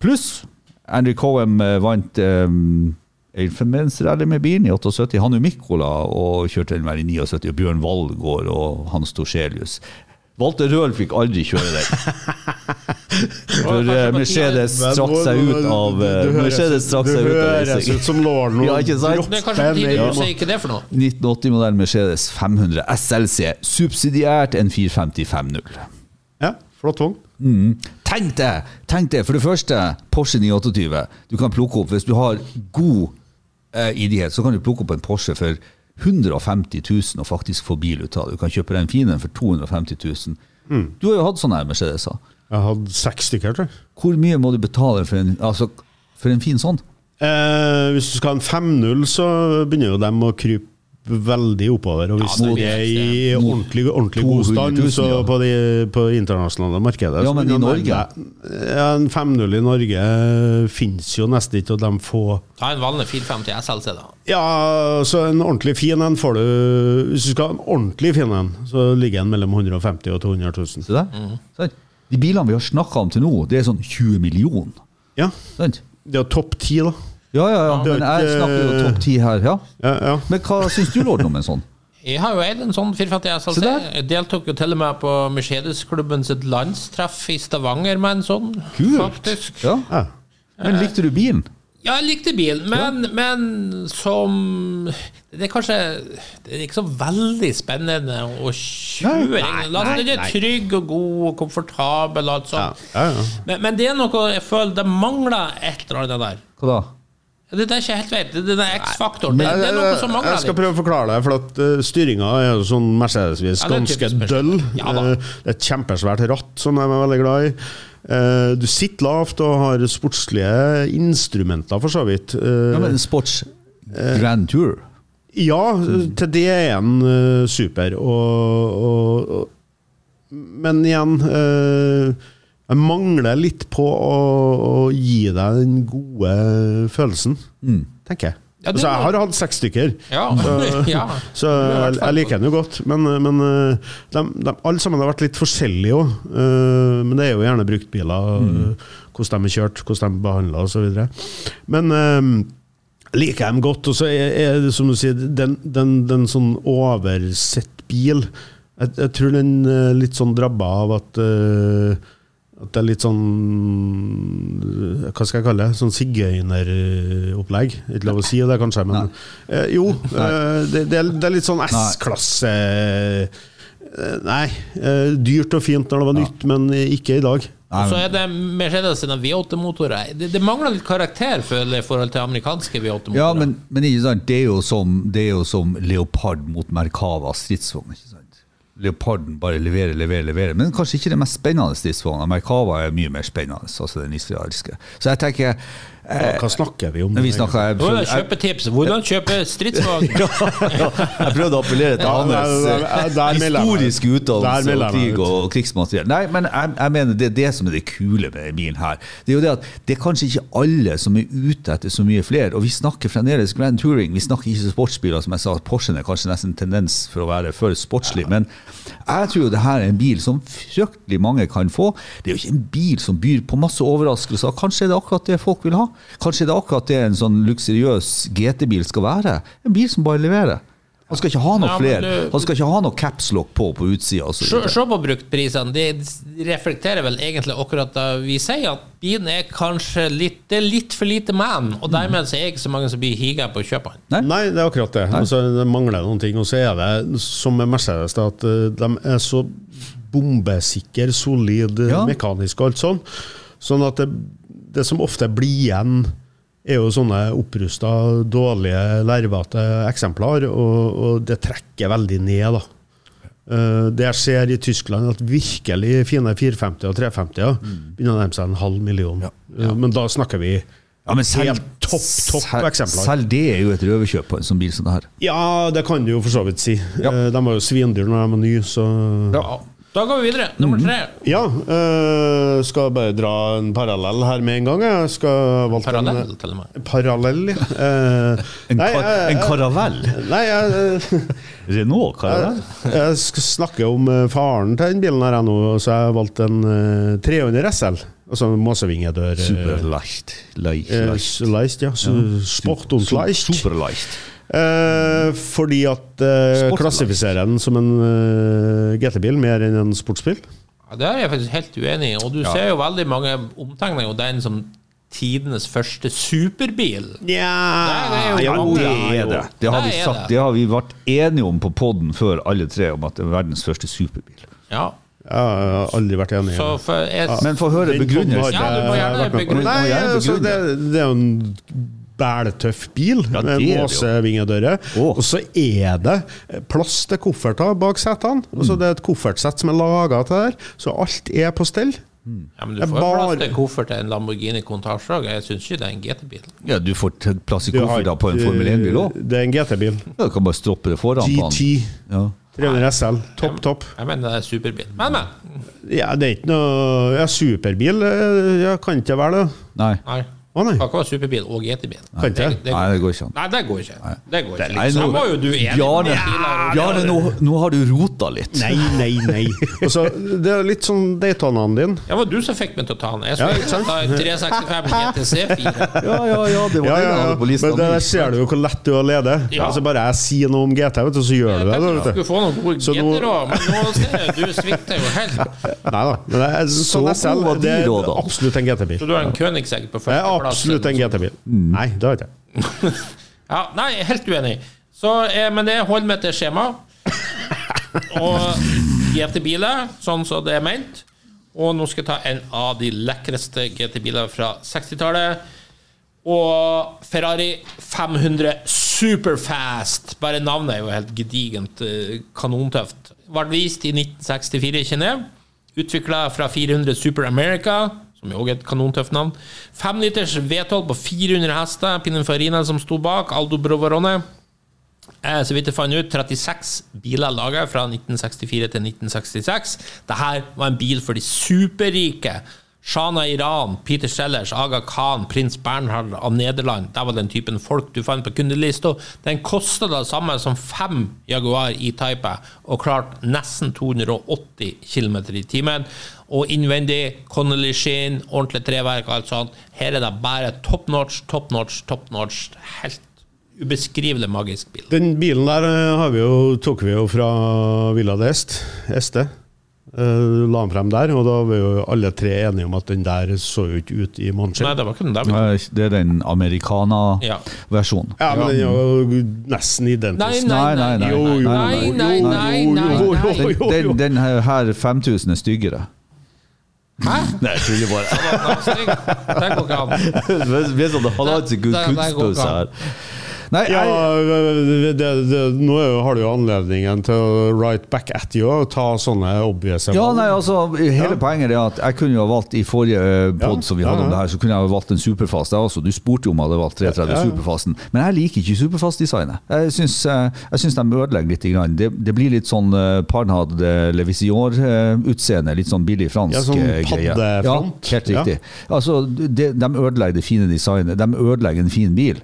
Pluss Andrew Cohen eh, vant um, Elfenbensrally med bilen i 78. Hannu Mikkola og kjørte den vel i 79. Og Bjørn Valgård og Hans Torselius. Walter Røhl fikk aldri kjøre den. For Mercedes trakk seg ut av Mercedes trakk seg ut Du av høres racing. ut som lorden Ja, ikke sant? Det er kanskje på tide du sier ikke det for noe. 1980-modell Mercedes 500 SLC, subsidiært en 450 Ja, flott vogn. Tenk det! tenk det! for det første, Porsche 928. Du kan plukke opp, hvis du har god eh, idighet, så kan du plukke opp en Porsche for 150 000 og faktisk få bil ut av det. Du kan kjøpe den fine for 250 000. Du har jo hatt sånne her Mercedeser. Jeg hadde seks stykker, tror jeg. Hvor mye må du betale for en, altså, for en fin sånn? Eh, hvis du skal ha en 5-0, så begynner jo dem å krype veldig oppover. Og hvis Ja, det de er i ordentlig, ordentlig god stand, ja. på det internasjonale markedet Ja, men i Norge? Ja, En 5-0 i Norge finnes jo nesten ikke, og de få Ta en vanlig 450 SLC, da. Ja, så en ordentlig fin en får du Hvis du skal ha en ordentlig fin en, så ligger den mellom 150 og 200 000. Se der. Sant? De bilene vi har snakka om til nå, det er sånn 20 millioner. Ja, Sant? det er topp ti, da. Ja, ja, ja. Men jeg snakker jo topp ti her. ja. Ja, ja. Men hva syns du, lord, om en sånn? Jeg har jo eid en sånn 450 Se SLC. der. Jeg deltok jo til og med på Mercedes-klubben sitt landstreff i Stavanger med en sånn, Kult. faktisk. Ja. ja. Men likte du bilen? Ja, jeg likte bil, men, men som Det er kanskje Det er ikke så veldig spennende å kjøre. Altså, den er trygg og god og komfortabel. og alt ja, sånt. ja, ja. Men, men det er noe jeg føler det mangler et eller annet der. Hva da? Det er ikke helt veit. Det er X-faktoren. Det, det er noe som jeg skal prøve å forklare deg, for at uh, styringa er jo sånn Mercedes-vis Ja, er ganske døll. Ja. Eh, det er et kjempesvært ratt som de er veldig glad i. Uh, du sitter lavt og har sportslige instrumenter, for så vidt. Uh, Ja, men Sports Grand Tour. Ja, til det er han super. Og, og, og, men igjen eh, Jeg mangler litt på å, å gi deg den gode følelsen, tenker jeg. Ja, altså, jeg har hatt seks stykker. Ja. ja. Så jeg, jeg liker den jo godt. Men, men eh, de, de, alle sammen har vært litt forskjellige òg. Men det er jo gjerne bruktbiler. mm. Hvordan de er kjørt, hvordan de er behandla osv. Men eh, liker jeg dem godt. Og så er, er det som du sier, den, den, den sånn oversett bil jeg, jeg tror den er litt sånn drabba av at eh, at det er litt sånn Hva skal jeg kalle det? Sånn sigøyneropplegg. Ikke lov å si det, kanskje, men eh, Jo. eh, det, det, er, det er litt sånn S-klasse eh, Nei. eh, dyrt og fint når det var nytt, men ikke i dag. Og så er det Mercedes sine V8-motorer. Det, det mangler litt karakter i forhold til amerikanske V8-motorer. Ja, men, men ikke sant? Det, er jo som, det er jo som Leopard mot Merkava stridsvogn. ikke sant? Leoparden bare leverer, leverer, leverer. Men kanskje ikke det mest spennende stridsvogna. Merkava er mye mer spennende. altså den israelske. Så jeg tenker Hva, hva snakker vi om? vi snakker er kjøpetips. Hvordan kjøpe stridsvogn? jeg prøvde å appellere til hans eh, historiske utdannelse og krig og krigsmateriell. Nei, men jeg, jeg mener det er det som er det kule med bilen her. Det er jo det at det er kanskje ikke alle som er ute etter så mye flere. Og vi snakker fremdeles Grand Touring, vi snakker ikke sportsbiler. Som jeg sa, Porschen er kanskje nesten en tendens for å være for sportslig. Men jeg tror jo det her er en bil som fryktelig mange kan få. Det er jo ikke en bil som byr på masse overraskelser. Kanskje er det akkurat det folk vil ha. Kanskje det er det akkurat det en sånn luksuriøs GT-bil skal være. En bil som bare leverer. Han skal ikke ha noe Ja, flere. du- Han skal ikke ha noe capslock på på utsida. Se, se på bruktprisene. De reflekterer vel egentlig akkurat det vi sier, at bilen er kanskje litt Det er litt for lite man, og dermed så er det ikke så mange som blir higa på å kjøpe den. Nei, det er akkurat det. Altså, det mangler noen ting. Og så er det, som med Mercedes, at eh, de er så bombesikre, solid, Ja. mekanisk og alt sånn. Sånn at det, det som ofte blir igjen, er jo sånne opprusta, dårlige, lervete eksemplar, og, og det trekker veldig ned, da. Eh, det jeg ser i Tyskland, at virkelig fine 450 og 350 begynner å nærme seg en halv million. Eh, Men da snakker vi Ja, men selv, helt topp, topp selv, eksemplar. selv det er jo et røverkjøp på en sånn bil som det her. Ja, det kan du jo for så vidt si. Ja. Eh, De var jo svindyr når de var nye, så Ja. Da går vi videre. Nummer tre. Ja. Øh, skal bare dra en parallell her med en gang. Jeg skal valgt en- Parallell, til og med. Parallell, ja. Eh, En, nei, kar, jeg- en karavell? Nei, jeg, Renault karavell? jeg skal snakke om eh, faren til den bilen her jeg nå, så jeg har valgt en uh, 300 SL. Altså måsevingedør. eh, Superleicht. Leicht, eh, light Leicht, ja. Und leicht. Superleicht. Eh, fordi at eh, klassifiserer den som en eh, GT-bil mer enn en sportsbil. Ja, det er jeg faktisk helt uenig i. Og du ser jo veldig mange omtegner jo den som tidenes første superbil. Nja det er jo Ja, det er det. Det har, vi sagt, det. har vi vært enige om på poden før, alle tre, om at det er verdens første superbil. Ja. Jeg har aldri vært enig. i Så det. for jeg, Men få høre begrunnelsen. Ja, du må gjerne begrunne. Nei, altså, det er jo en bæltøff bil Ja, med er måsevingedører. Oh. Og så er det plass til kofferter bak setene. Altså, det er et koffertsett som er laga til det her, så alt er på stell. ja, men du får bare... plass til koffert til en Lamborghini Contage òg. Jeg syns ikke det er en GT-bil. Ja, du får plass i kofferter på en Formel 1-bil òg. Det er en GT-bil. Ja, du kan bare stroppe det foran på den. GT. Ja. 300 SL. Topp, topp. Jeg mener det er superbil. Men, men. Ja, det er ikke noe Ja, superbil Jeg ja, kan ikke være det. Nei. Nei. Å nei. Kan ikke superbil og GT-bil. Kan ikke. Det- det- Nei, det går ikke an. Nei, det går ikke. Det går ikke. Nei, nå- var jo du enig Bjarne. Bjarne nå, nå har du rota litt. Nei, nei, nei. Også, det er litt sånn Daytonaen din. Det var du som fikk meg til å ta den. Jeg skulle ja, ta 365 GTC4. Ja, ja, ja, det var Ja, ja, ja. Men det der ser du jo hvor lett du er å lede. Ja. Altså Bare jeg sier noe om GT, vet du, så gjør du det. Du skulle få noen gode Så nå- men nå ser jeg du svikter jo helt. Nei da. Men det er, sånn Så gode det er absolutt en GT-bil. Så du har en Königsegg på Det er førsteplass? Absolutt en GT-bil. Nei, det har jeg ikke. Ja, nei, helt uenig. Så, eh, men det holder meg til skjema. Og GT-biler, sånn som det er ment. Og nå skal jeg ta en av de lekreste GT-biler fra 60-tallet. Og Ferrari 500 Superfast. Bare navnet er jo helt gedigent eh, kanontøft. Ble vist i 1964 i Genéve. Utvikla fra 400 Super America, som jo er et kanontøft navn. 5 liters V12 på 400 hester. Pininfarina som sto bak. Aldo Brovarone. Eh, Så vidt jeg fant ut, 36 biler laget fra 1964 til 1966. Dette var en bil for de superrike. Shana Iran, Peter Sellers, Aga Khan, prins Bernhard av Nederland. Det var den typen folk du fant på kundelista. Den kosta det samme som fem Jaguar E-Type, og klart nesten 280 km i timen. Og innvendig, Connolly Sheen, ordentlig treverk og alt sånt. Her er det bare top notch, top notch, top notch. Helt ubeskrivelig magisk bil. Den bilen der eh, vi jo, tok vi jo fra Villa de Est, Este. Eh, la han frem der, og da var jo alle tre enige om at den der så jo ikke ut i Nei, det var ikke den der. men... Det er den americana-versjonen. Ja, men den er jo nesten identisk. nei, Nei, nei, nei. Jo, jo, Nei, nei, Den, den, her- her 5000 er styggere. Hæ? Nei, jeg tuller bare. Det går ikke an. Det blir Han har ikke så god Det- det- det går kunstpause her. Nei, Ja, jeg, det, det, nå er jo, har du jo anledningen til å write back at you og ta sånne obvious ja, nei, altså, hele Ja. poenget er at jeg kunne jo ha valgt i forrige pod Ja, som vi ja, hadde om det her, så kunne jeg ha valgt en superfast. Jeg også. Du spurte jo om jeg hadde valgt 330 Ja, ja. Superfasten. Men jeg liker ikke superfast-designet. Jeg syns, eh, jeg de ødelegger litt. Grann. Det, det blir litt sånn Parnhad uh, Levisior-utseende. litt sånn billig fransk Ja, sånn eh, greie. Ja, helt Ja. riktig. Altså, de, de ødelegger det fine designet. De ødelegger en fin bil.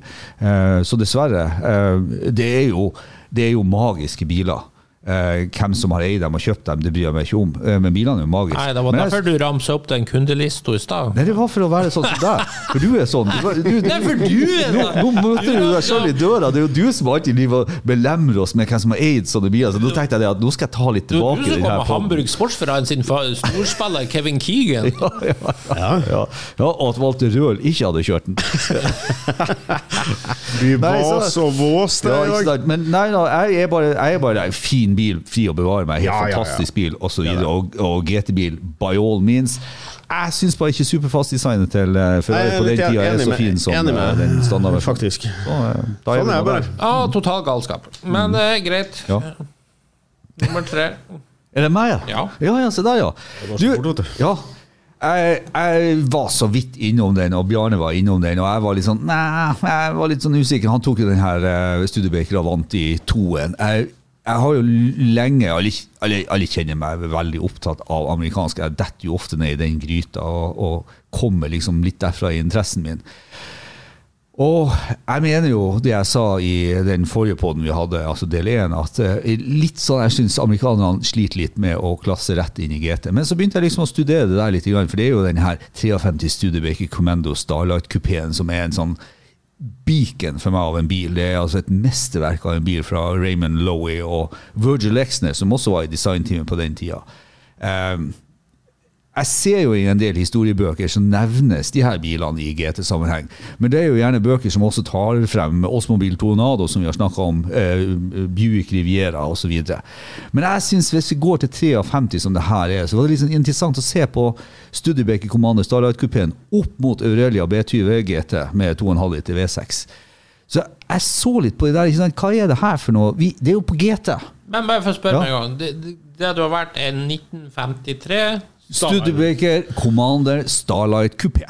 Så så dessverre. eh, det, er jo, det er jo magiske biler. Eh, hvem som har eid dem og kjøpt dem, det bryr jeg meg ikke om. Uh, men bilene er jo magiske. Nei, det var derfor jeg- du ramsa opp den kundelista i stad. Nei, det var for å være sånn som deg. For du er sånn. Du, du, du, for du er nå, nå møter du deg selv i døra. Det er jo du som alltid driver og belemrer oss med hvem som har eid sånne biler. Så nå tenkte jeg det at nå skal jeg ta litt Du, du tilbake. som i kom med. Hamburg Sportsforening sin storspiller Kevin Keegan. Ja, ja, ja. ja. ja, og at Walter Røhl ikke hadde kjørt den. Vi Nei, var så- så i dag. Men nei da, jeg er bare, jeg er bare en fin bil, fri å bevare meg. Helt Ja, ja, ja. fantastisk bil, osv. Og, og GT-bil, by all means. Jeg syns bare ikke superfast-designet til eh, Ferrari er på den tida er så fin som enig med- eh, den standarden. Faktisk. Så, eh, Sånn er nå det bare. Ja, total galskap. Men eh, greit. Ja. Nummer tre. Er det meg, ja? Ja. ja, ja se der, ja. du. ja. Jeg, jeg var så vidt innom den, og Bjarne var innom den, og jeg var litt sånn Nei, jeg var litt sånn usikker. Han tok jo den her uh, Studebaker Avanti 2-en. Jeg, jeg har jo lenge alle, alle, kjenner meg veldig opptatt av amerikansk. Jeg detter jo ofte ned i den gryta og, og kommer liksom litt derfra i interessen min. Og jeg mener jo det jeg sa i den forrige poden vi hadde, altså del 1, at eh, litt sånn, jeg syns amerikanerne sliter litt med å klasse rett inn i GT. Men så begynte jeg liksom å studere det der litt, for det er jo den her 53 Studebaker Commando Starlight-kupeen som er en sånn beacon for meg av en bil. Det er altså et mesterverk av en bil fra Raymond Lowie og Virgil Exner, som også var i designteamet på den tida. Um, jeg ser jo i en del historiebøker så nevnes de her bilene i GT-sammenheng. Men det er jo gjerne bøker som også tar frem Osmobil Tornado, som vi har snakka om, eh, Buick Riviera osv. Men jeg syns hvis vi går til 53 som det her er, så var det liksom interessant å se på Studiebeke Commander Starlight-kupeen opp mot Aurelia B20 GT med 2,5 liter V6. Så jeg så litt på det der. Ikke sant? Hva er det her for noe? Vi, det er jo på GT. Men bare for å spørre Ja. meg en gang. Det, det, det du har vært er 1953 Studebaker Commander Starlight Coupé.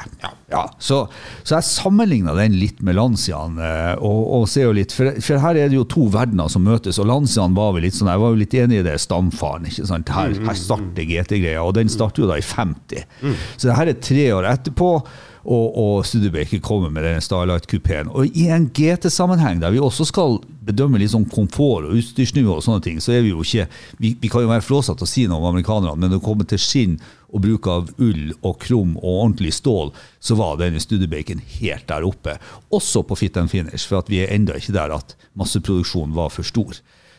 Ja. så, så jeg sammenligna den litt med Lanciaen. eh, Og, og ser jo litt, for, for her er det jo to verdener som møtes, og Lancian var vel litt sånn, jeg var jo litt enig i det, stamfaren. ikke sant? Her, her starter GT-greia, og den starter jo da i 50. Så det her er tre år etterpå. Og, og Studebaker kommer med den Starlight-kupeen. Og i en GT-sammenheng, der vi også skal bedømme litt sånn komfort og utstyrsnivå, og sånne ting, så er vi jo ikke Vi, vi kan jo være flåsete og si noe om amerikanerne, men når det kommer til skinn og bruk av ull og krum og ordentlig stål, så var denne Studebacon helt der oppe. Også på fit and finish, for vi er enda ikke der at masseproduksjonen var for stor.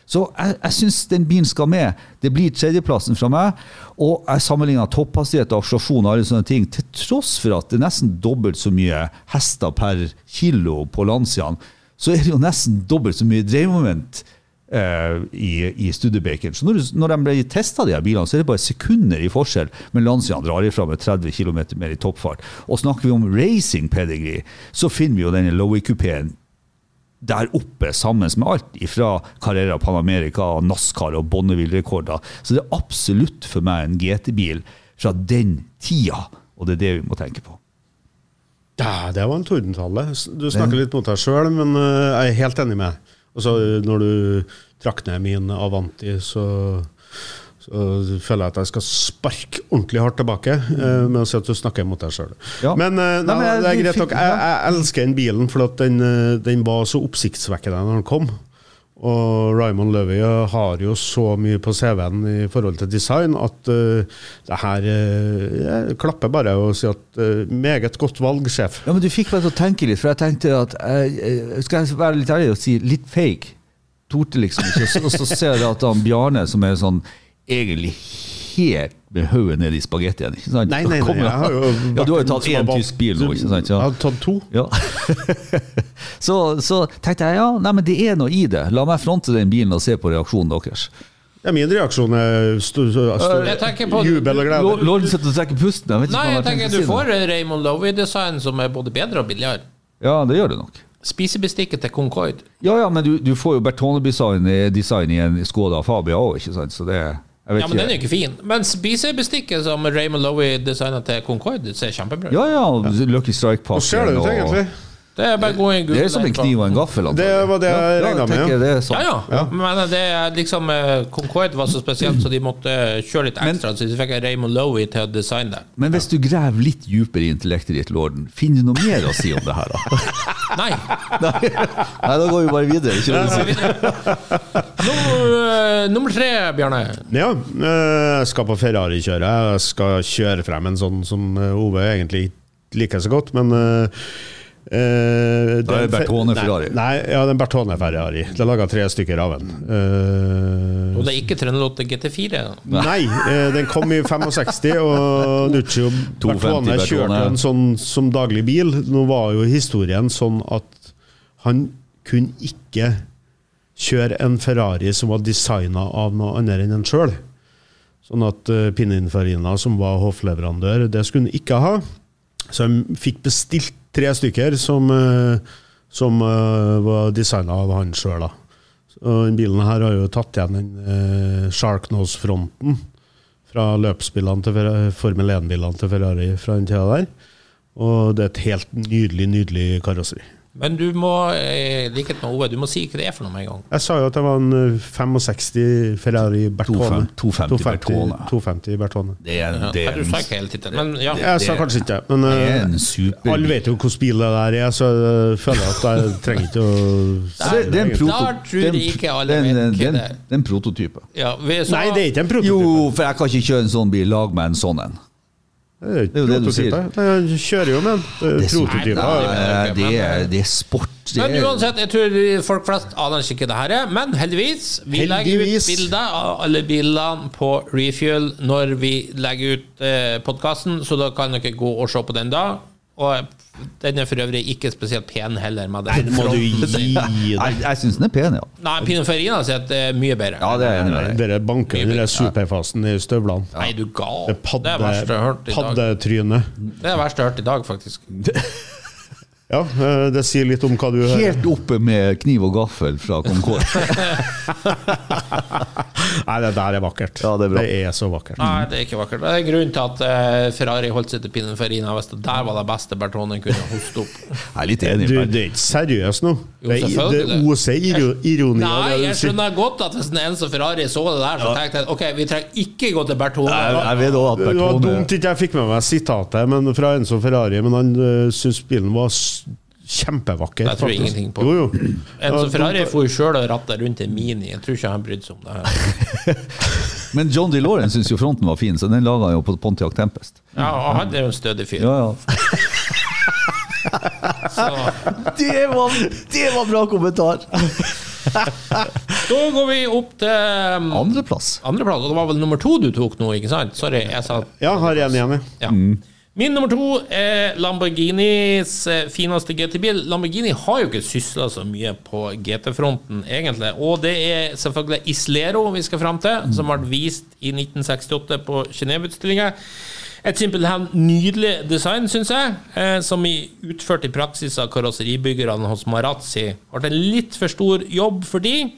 Så jeg, jeg syns den bilen skal med. Det blir tredjeplassen fra meg. Og jeg sammenligna topphastighet og akselerasjon og alle sånne ting, til tross for at det er nesten dobbelt så mye hester per kilo på Lanciaen, så er det jo nesten dobbelt så mye dreiemoment eh, i, i Studebaker. Så når, når de ble testa, de her bilene, så er det bare sekunder i forskjell. Men Lanciaen drar ifra med 30 km mer i toppfart. Og snakker vi om racing pedigree, så finner vi jo denne Lowy-kupeen der oppe sammen med alt fra Carrera Panamerica, NASCAR og Bonneville-rekorder. Så det er absolutt for meg en GT-bil fra den tida, og det er det vi må tenke på. Ja, det var en tordentale. Du snakker litt mot deg sjøl, men eh, jeg er helt enig med deg. Og så når du trakk ned min Avanti, så, så føler at jeg skal sparke ordentlig hardt tilbake uh, med å si at du snakker mot deg sjøl. Ja. Men, uh, Nei, men det er greit nok. Jeg, jeg elsker den bilen, for at den, eh, den var så oppsiktsvekkende når den kom. Og Raymond Løvey har jo så mye på CV-en i forhold til design at uh, det her uh, Jeg klapper bare og sier at uh, meget godt valg, sjef. Ja, men Du fikk meg til å tenke litt, for jeg tenkte at Skal jeg være litt ærlig og si litt fake? Torde liksom ikke. Og så ser jeg at han Bjarne, som er sånn egentlig helt med hodet ned i spagettien ikke sant? Nei, nei, nei, jeg har jo Ja, du har jo tatt en én tysk bil nå, ikke sant? Jeg har tatt to. Ja. så, så tenkte jeg ja, nei, men det er noe i det. La meg fronte den bilen og se på reaksjonen deres. Ja, min reaksjon er stor, stor, på- jubel og glede. Lord Lorden sitter og trekker pusten. Jeg vet ikke Nei, jeg tenker du får Raymond Lowie-design som er både bedre og billigere. Ja, det gjør det nok. Spisebestikket til Concorde. Ja, ja, men du, du får jo Bertone-design i en Skoda Fabia òg, ikke sant? Så det vet Ja, men den er jo ikke fin. Men spisebestikket som Raymond Lowie designa til Concorde, ser kjempebra ut. Ja, ja, Lucky Hvordan ser det ut, Strike-pakken. egentlig? Det er bare å gå i Google. Det er som en kniv og en gaffel. Det var det jeg regna med, ja. Det er sånn. Ja, ja. Men det er liksom eh, Concorde var så spesielt, så de måtte kjøre litt ekstra. så de fikk Raymond Lowy til å designe det. Men hvis du graver litt dypere i intellektet ditt, Lorden, finner du noe mer å si om det her, da? Nei. Nei, da går vi bare videre. Ikke? Nummer, eh, nummer tre, Bjarne. Ja, eh, jeg skal på Ferrari-kjøret. Jeg skal kjøre frem en sånn som eh, Ove egentlig liker så godt, men eh, det Da er Bertone Ferrari. Nei, nei, ja, den Bertone Ferrari. Det er laga tre stykker av den. Uh, Og det er ikke 308 GT4. Nei, uh, den kom i 65, og Nuccio 250 Bertone kjørte den en sånn som daglig bil. Nå var jo historien sånn at han kunne ikke kjøre en Ferrari som var designa av noe annet enn en sjøl. Sånn at uh, Pininfarina, som var hoffleverandør, det skulle han ikke ha. Så han fikk bestilt tre stykker som, eh, som eh, var designa av han sjøl. Den bilen her har jo tatt igjen den uh, Sharknose-fronten fra løpsbilene til Formel 1-bilene til Ferrari fra den tida der. Og det er et helt nydelig, nydelig karosseri. Men du må, likhet med Ove, du må si hva det er for noe med en gang. Jeg sa jo at det var en eh, 65 Ferrari Bertone. 250 Bertone. 250 Bertone. Det er, det er du sa ikke hele tittelen, men ja. Jeg sa kanskje ikke men det eh, en super alle vet jo hvordan bil det der er, så jeg føler at jeg trenger ikke å Ja, det, det er en proto, tror det er en- ikke alle det vet hva det er det er. En prototype. ja vi, så, Nei, det er ikke en prototype. Jo, for jeg kan ikke kjøre en sånn bil. Lag meg en sånn en. Det er jo Det du sier. Jeg kjører jo med en Det Det så- prototype. Nei, Eh, nei, Det er, sport. Det Men uansett, jeg tror folk flest aner ikke hva det her er. Men heldigvis, vi legger ut bilder av alle bilene på Refuel når vi legger ut eh, podkasten, så da kan dere gå og se på den da. Og den er for øvrig ikke spesielt pen heller. Med det Nei, det må du gi jeg deg. jeg syns den er pen, ja. Nei, pinoferien sitt er mye bedre. Ja, det er jeg enig med. Dere banker den superfasen i støvlene. Nei, du gal. Det Det er det verste jeg har hørt i dag. Det er det verste jeg har hørt i dag, faktisk. Ja, eh, det sier litt om hva du hører. Helt oppe med kniv og gaffel fra Concorde. Nei, det der er vakkert. Ja, det er bra. Det er så vakkert. Nei, det er ikke vakkert. Det er grunnen til at eh, Ferrari holdt seg til Pininfarina. Hvis det der var det beste Bertone kunne hoste opp. Jeg er litt enig. Du, det er ikke seriøst nå. Jo, Det, det oser iro, ironi. Nei, jeg skjønner godt at hvis den eneste Ferrari så det der, så tenkte jeg ok, vi trenger ikke gå til Bertone. Nei, jeg vet også at Bertone... Det var dumt ikke jeg fikk med meg sitatet men fra Enzo Ferrari, men han uh, syntes bilen var s- kjempevakker. Jeg tror faktisk. ingenting på. Jo, jo. En som Ferrari for får og sjøl ratta rundt en Mini. Jeg tror ikke han brydde seg om det her. Men John DeLorean syns jo fronten var fin, så den laga han jo på Pontiac Tempest. Ja, og han er jo en stødig fyr. Ja, ja. Det var, det var bra kommentar! da går vi opp til um, Andreplass. andreplass, og det var vel nummer to du tok nå, ikke sant? Sorry, jeg sa Ja, har én igjen, ja. Ja. Min nummer to er Lamborghinis eh, fineste GT-bil. Lamborghini har jo ikke sysla så mye på GT-fronten, egentlig. Og det er selvfølgelig Islero vi skal fram til, som ble vist i 1968 på Genéve-utstillinga. Et simpelthen nydelig design, syns jeg, eh, som i utført i praksis av karosseribyggerne hos Marazzi. Ble en litt for stor jobb for de,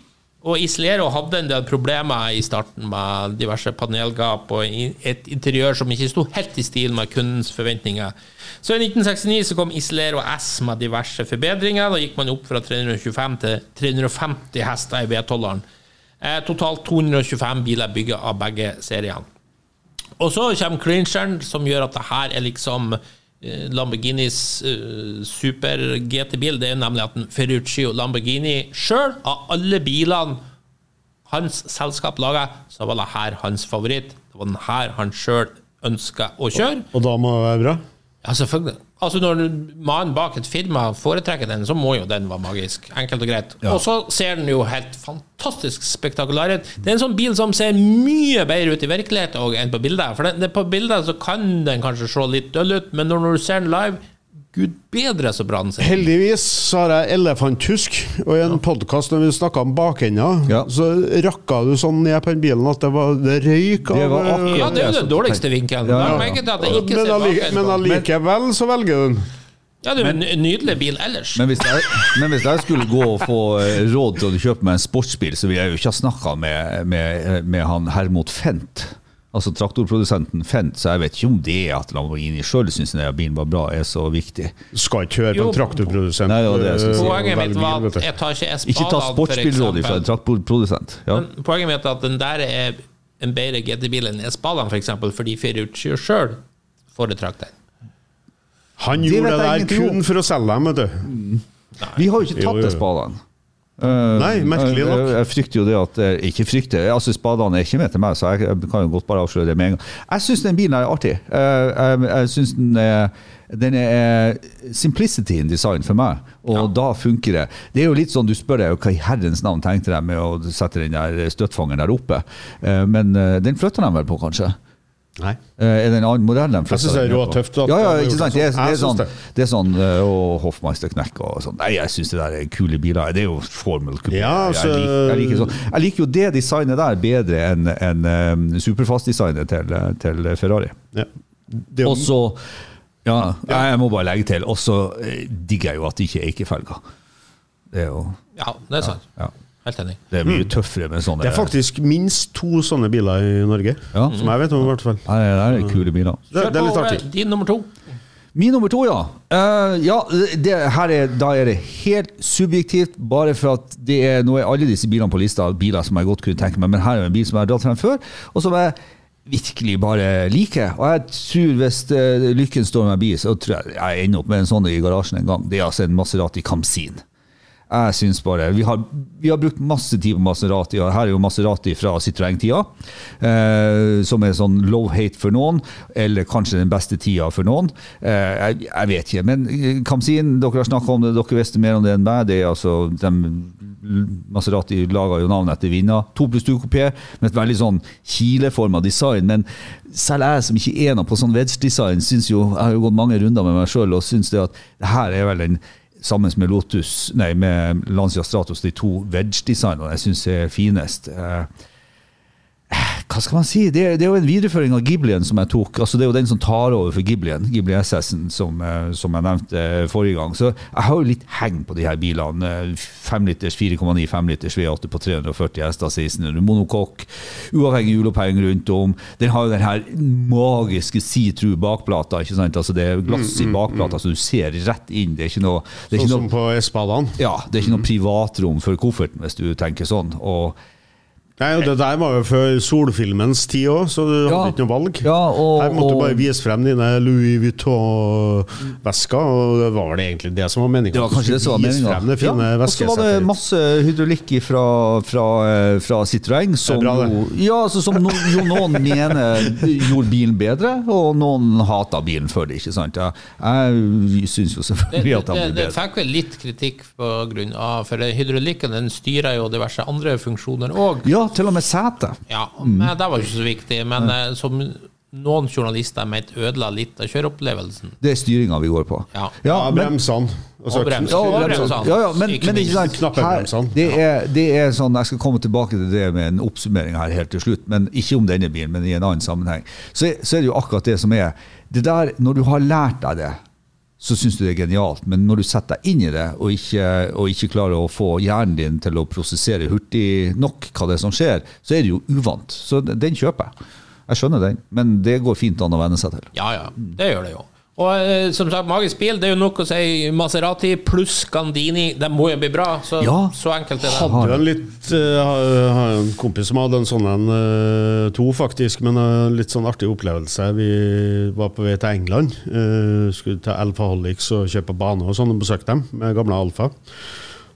Og Islero hadde en del problemer i starten med diverse panelgap og et interiør som ikke sto helt i stil med kundens forventninger. Så i 1969 så kom Islero S med diverse forbedringer. Da gikk man opp fra 325 til 350 hester i V12-eren. Eh, totalt 225 biler bygget av begge seriene. Og så kommer clincheren, som gjør at det her er liksom Lamborghinis uh, super-GT-bil. Det er nemlig at Ferruccio Lamborghini sjøl, av alle bilene hans selskap laga, så var det her hans favoritt. Det var den her han sjøl ønska å kjøre. Og da må det være bra? Ja, selvfølgelig. Altså Når mannen bak et firma foretrekker den, så må jo den være magisk. Enkelt og greit. Og så ser den jo helt fantastisk spektakulær ut. Det er en sånn bil som ser mye bedre ut i virkeligheten enn på bildet. For den, det, på bildet så kan den kanskje se litt døll ut, men når du ser den live, gud bedre så bra den ser ut. Heldigvis så har jeg elefanthusk, og i en podkast når vi snakka om bakenda, Ja. så rakka du sånn ned på den bilen at det var det røyk Det av var eh, Ja, det er jo den dårligste vinkelen. Ja, ja, ja. men, allikevel så velger du den. Ja, det er jo en nydelig bil ellers. Men hvis, jeg, men hvis jeg skulle gå og få eh, råd til å kjøpe meg en sportsbil, så ville jeg jo ikke ha snakka med, med, med han Hermod Fent. Altså traktorprodusenten Fent, så jeg vet ikke om det at Lamborghini sjøl syns den bilen var bra, er så viktig. Skal ikke høre på en traktorprodusent. Nei, ja, det si. eh, Poenget mitt var at jeg tar ikke Ikke ta sportsbilrådet fra en traktorprodusent. Ja. Men poenget mitt er at den der er en bedre GT-bil enn Espadan, for eksempel, fordi Ferruccio sjøl foretrakk den. Han gjorde det, det der kun for å selge dem, vet du. Vi har jo ikke Jo, tatt jo. Eh, Nei, merkelig nok. Jeg, jeg frykter jo det at eh, Ikke frykter, altså spadene er ikke med til meg, så jeg, jeg kan jo godt bare avsløre det med en gang. Jeg syns den bilen er artig. Eh, Jeg, jeg synes den er den er simplicity in design for meg, og da funker det. Det er jo litt sånn, Du spør deg hva i herrens navn tenkte de med å sette den der støttfangeren der oppe, men den flytter de vel på, kanskje? Nei. Eh, Er det en annen modell Jeg synes det er rå at Ja, ja, ikke sant? Det det er, sånn. det er sånn, det. er sånn eh, og Hoffmeister-knekk og sånn. Nei, jeg syns det der er kule biler. Det er jo Formel Coupé. Ja, jeg, altså- liker, jeg, liker sånn. jeg liker jo det designet der bedre enn en, um, superfast-designet til, til Ferrari. Ja. Og så Ja, jeg må bare legge til. Og så eh, digger jeg jo at det ikke er Eike-felger. Det er jo Ja, det er sant. ja. Helt enig. Det er mye tøffere med sånne Mm. det er faktisk minst to sånne biler i Norge. Ja. Som jeg vet om, i hvert fall. Nei, det er kule biler. Det, det er litt artig. Din nummer to. Min nummer to, ja. Uh, ja det, her er, da er det helt subjektivt, bare for at det er, nå er alle disse bilene på lista biler som jeg godt kunne tenke meg, men her er en bil som jeg har dratt frem før, og som jeg virkelig bare liker. Og jeg tror hvis uh, lykken står meg bi, så tror jeg jeg ender opp med en sånn i garasjen en gang. Det er altså en Maserati Camsin. Jeg syns bare, Vi har, vi har brukt masse tid på Maserati, og her er jo Maserati fra Citroën-tida. Eh, som er sånn low hate for noen, eller kanskje den beste tida for noen. Eh, jeg, jeg vet ikke. Men Kamzin, Kamsin, dere har snakka om det, dere visste mer om det enn meg. det er altså, de, Maserati laga jo navnet etter vinner. To pluss to-kopé med et veldig sånn kileforma design. Men selv jeg som ikke er noe på sånn wedge-design, syns jo Jeg har jo gått mange runder med meg sjøl og syns det at det her er vel den sammen med Lotus, nei, med Lancia Stratos, de to wedge-designene jeg syns er finest. Eh, hva skal man si? Det, det er jo en videreføring av Ghiblien som jeg tok. altså Det er jo den som tar over for Ghiblien, Ghibli SS-en, som, eh, som jeg nevnte eh, forrige gang. Så jeg har jo litt heng på de her bilene. 5 liters, 4,9 5 liters V8 på 340 hester, 1600 monokokk, uavhengig hjuloppheng rundt om. Den har jo den her magiske see-through bakplata. ikke sant? Altså Det er glass i bakplata, så du ser rett inn. Det er ikke noe, det Sånn som på Espadan. ja, det er ikke noe privatrom for kofferten, hvis du tenker sånn. Og Nei, og Det der var jo før solfilmens tid òg, så du Ja. hadde ikke noe valg. Ja, og- Her måtte du bare vise frem dine Louis Vuitton-vesker, og det var vel egentlig det som var meninga. Det var kanskje det som var meningen. Ja, og så var det masse hydraulikk fra, fra, eh, fra Citroën som, bra, det. jo, ja, altså, som no, jo noen mener gjorde bilen bedre, og noen hata bilen for det. ikke sant? Ja, jeg syns jo selvfølgelig at det, den det ble bedre. fikk vel litt kritikk på grunn av For hydraulikken den styrer jo diverse andre funksjoner òg. Ja, til og med sete. Ja, Mm. men det var ikke så viktig. Men eh, som noen journalister mente ødela litt av kjøreopplevelsen. Det er styringa vi går på. Ja. Ja, men- bremsene. Altså, Og brems. Ja, Og bremsene. bremsene. ja, ja, men, Ikke men ikke sant, her, det, er, det er sånn, Jeg skal komme tilbake til det med en oppsummering her helt til slutt, men ikke om denne bilen, men i en annen sammenheng. Så, er- så er det jo akkurat det som er Det der, Når du har lært deg det, så syns du det er genialt. Men når du setter deg inn i det, og ikke, og ikke klarer å få hjernen din til å prosessere hurtig nok hva det er som skjer, så er det jo uvant. Så den kjøper jeg. Jeg skjønner den, men det går fint an å venne seg til. Ja, ja. Det gjør det jo. Og eh, som sagt, Magisk bil, det er jo nok å si Maserati pluss Gandini. Det må jo bli bra. Så, Ja. så enkelt er det. Hadde jo en litt har en kompis som hadde en sånn en, uh, to, faktisk, men en litt sånn artig opplevelse. Vi var på vei til England. Uh, skulle til Alfaholics og kjøpe bane og sånn, og besøkte dem med gamle Alfa.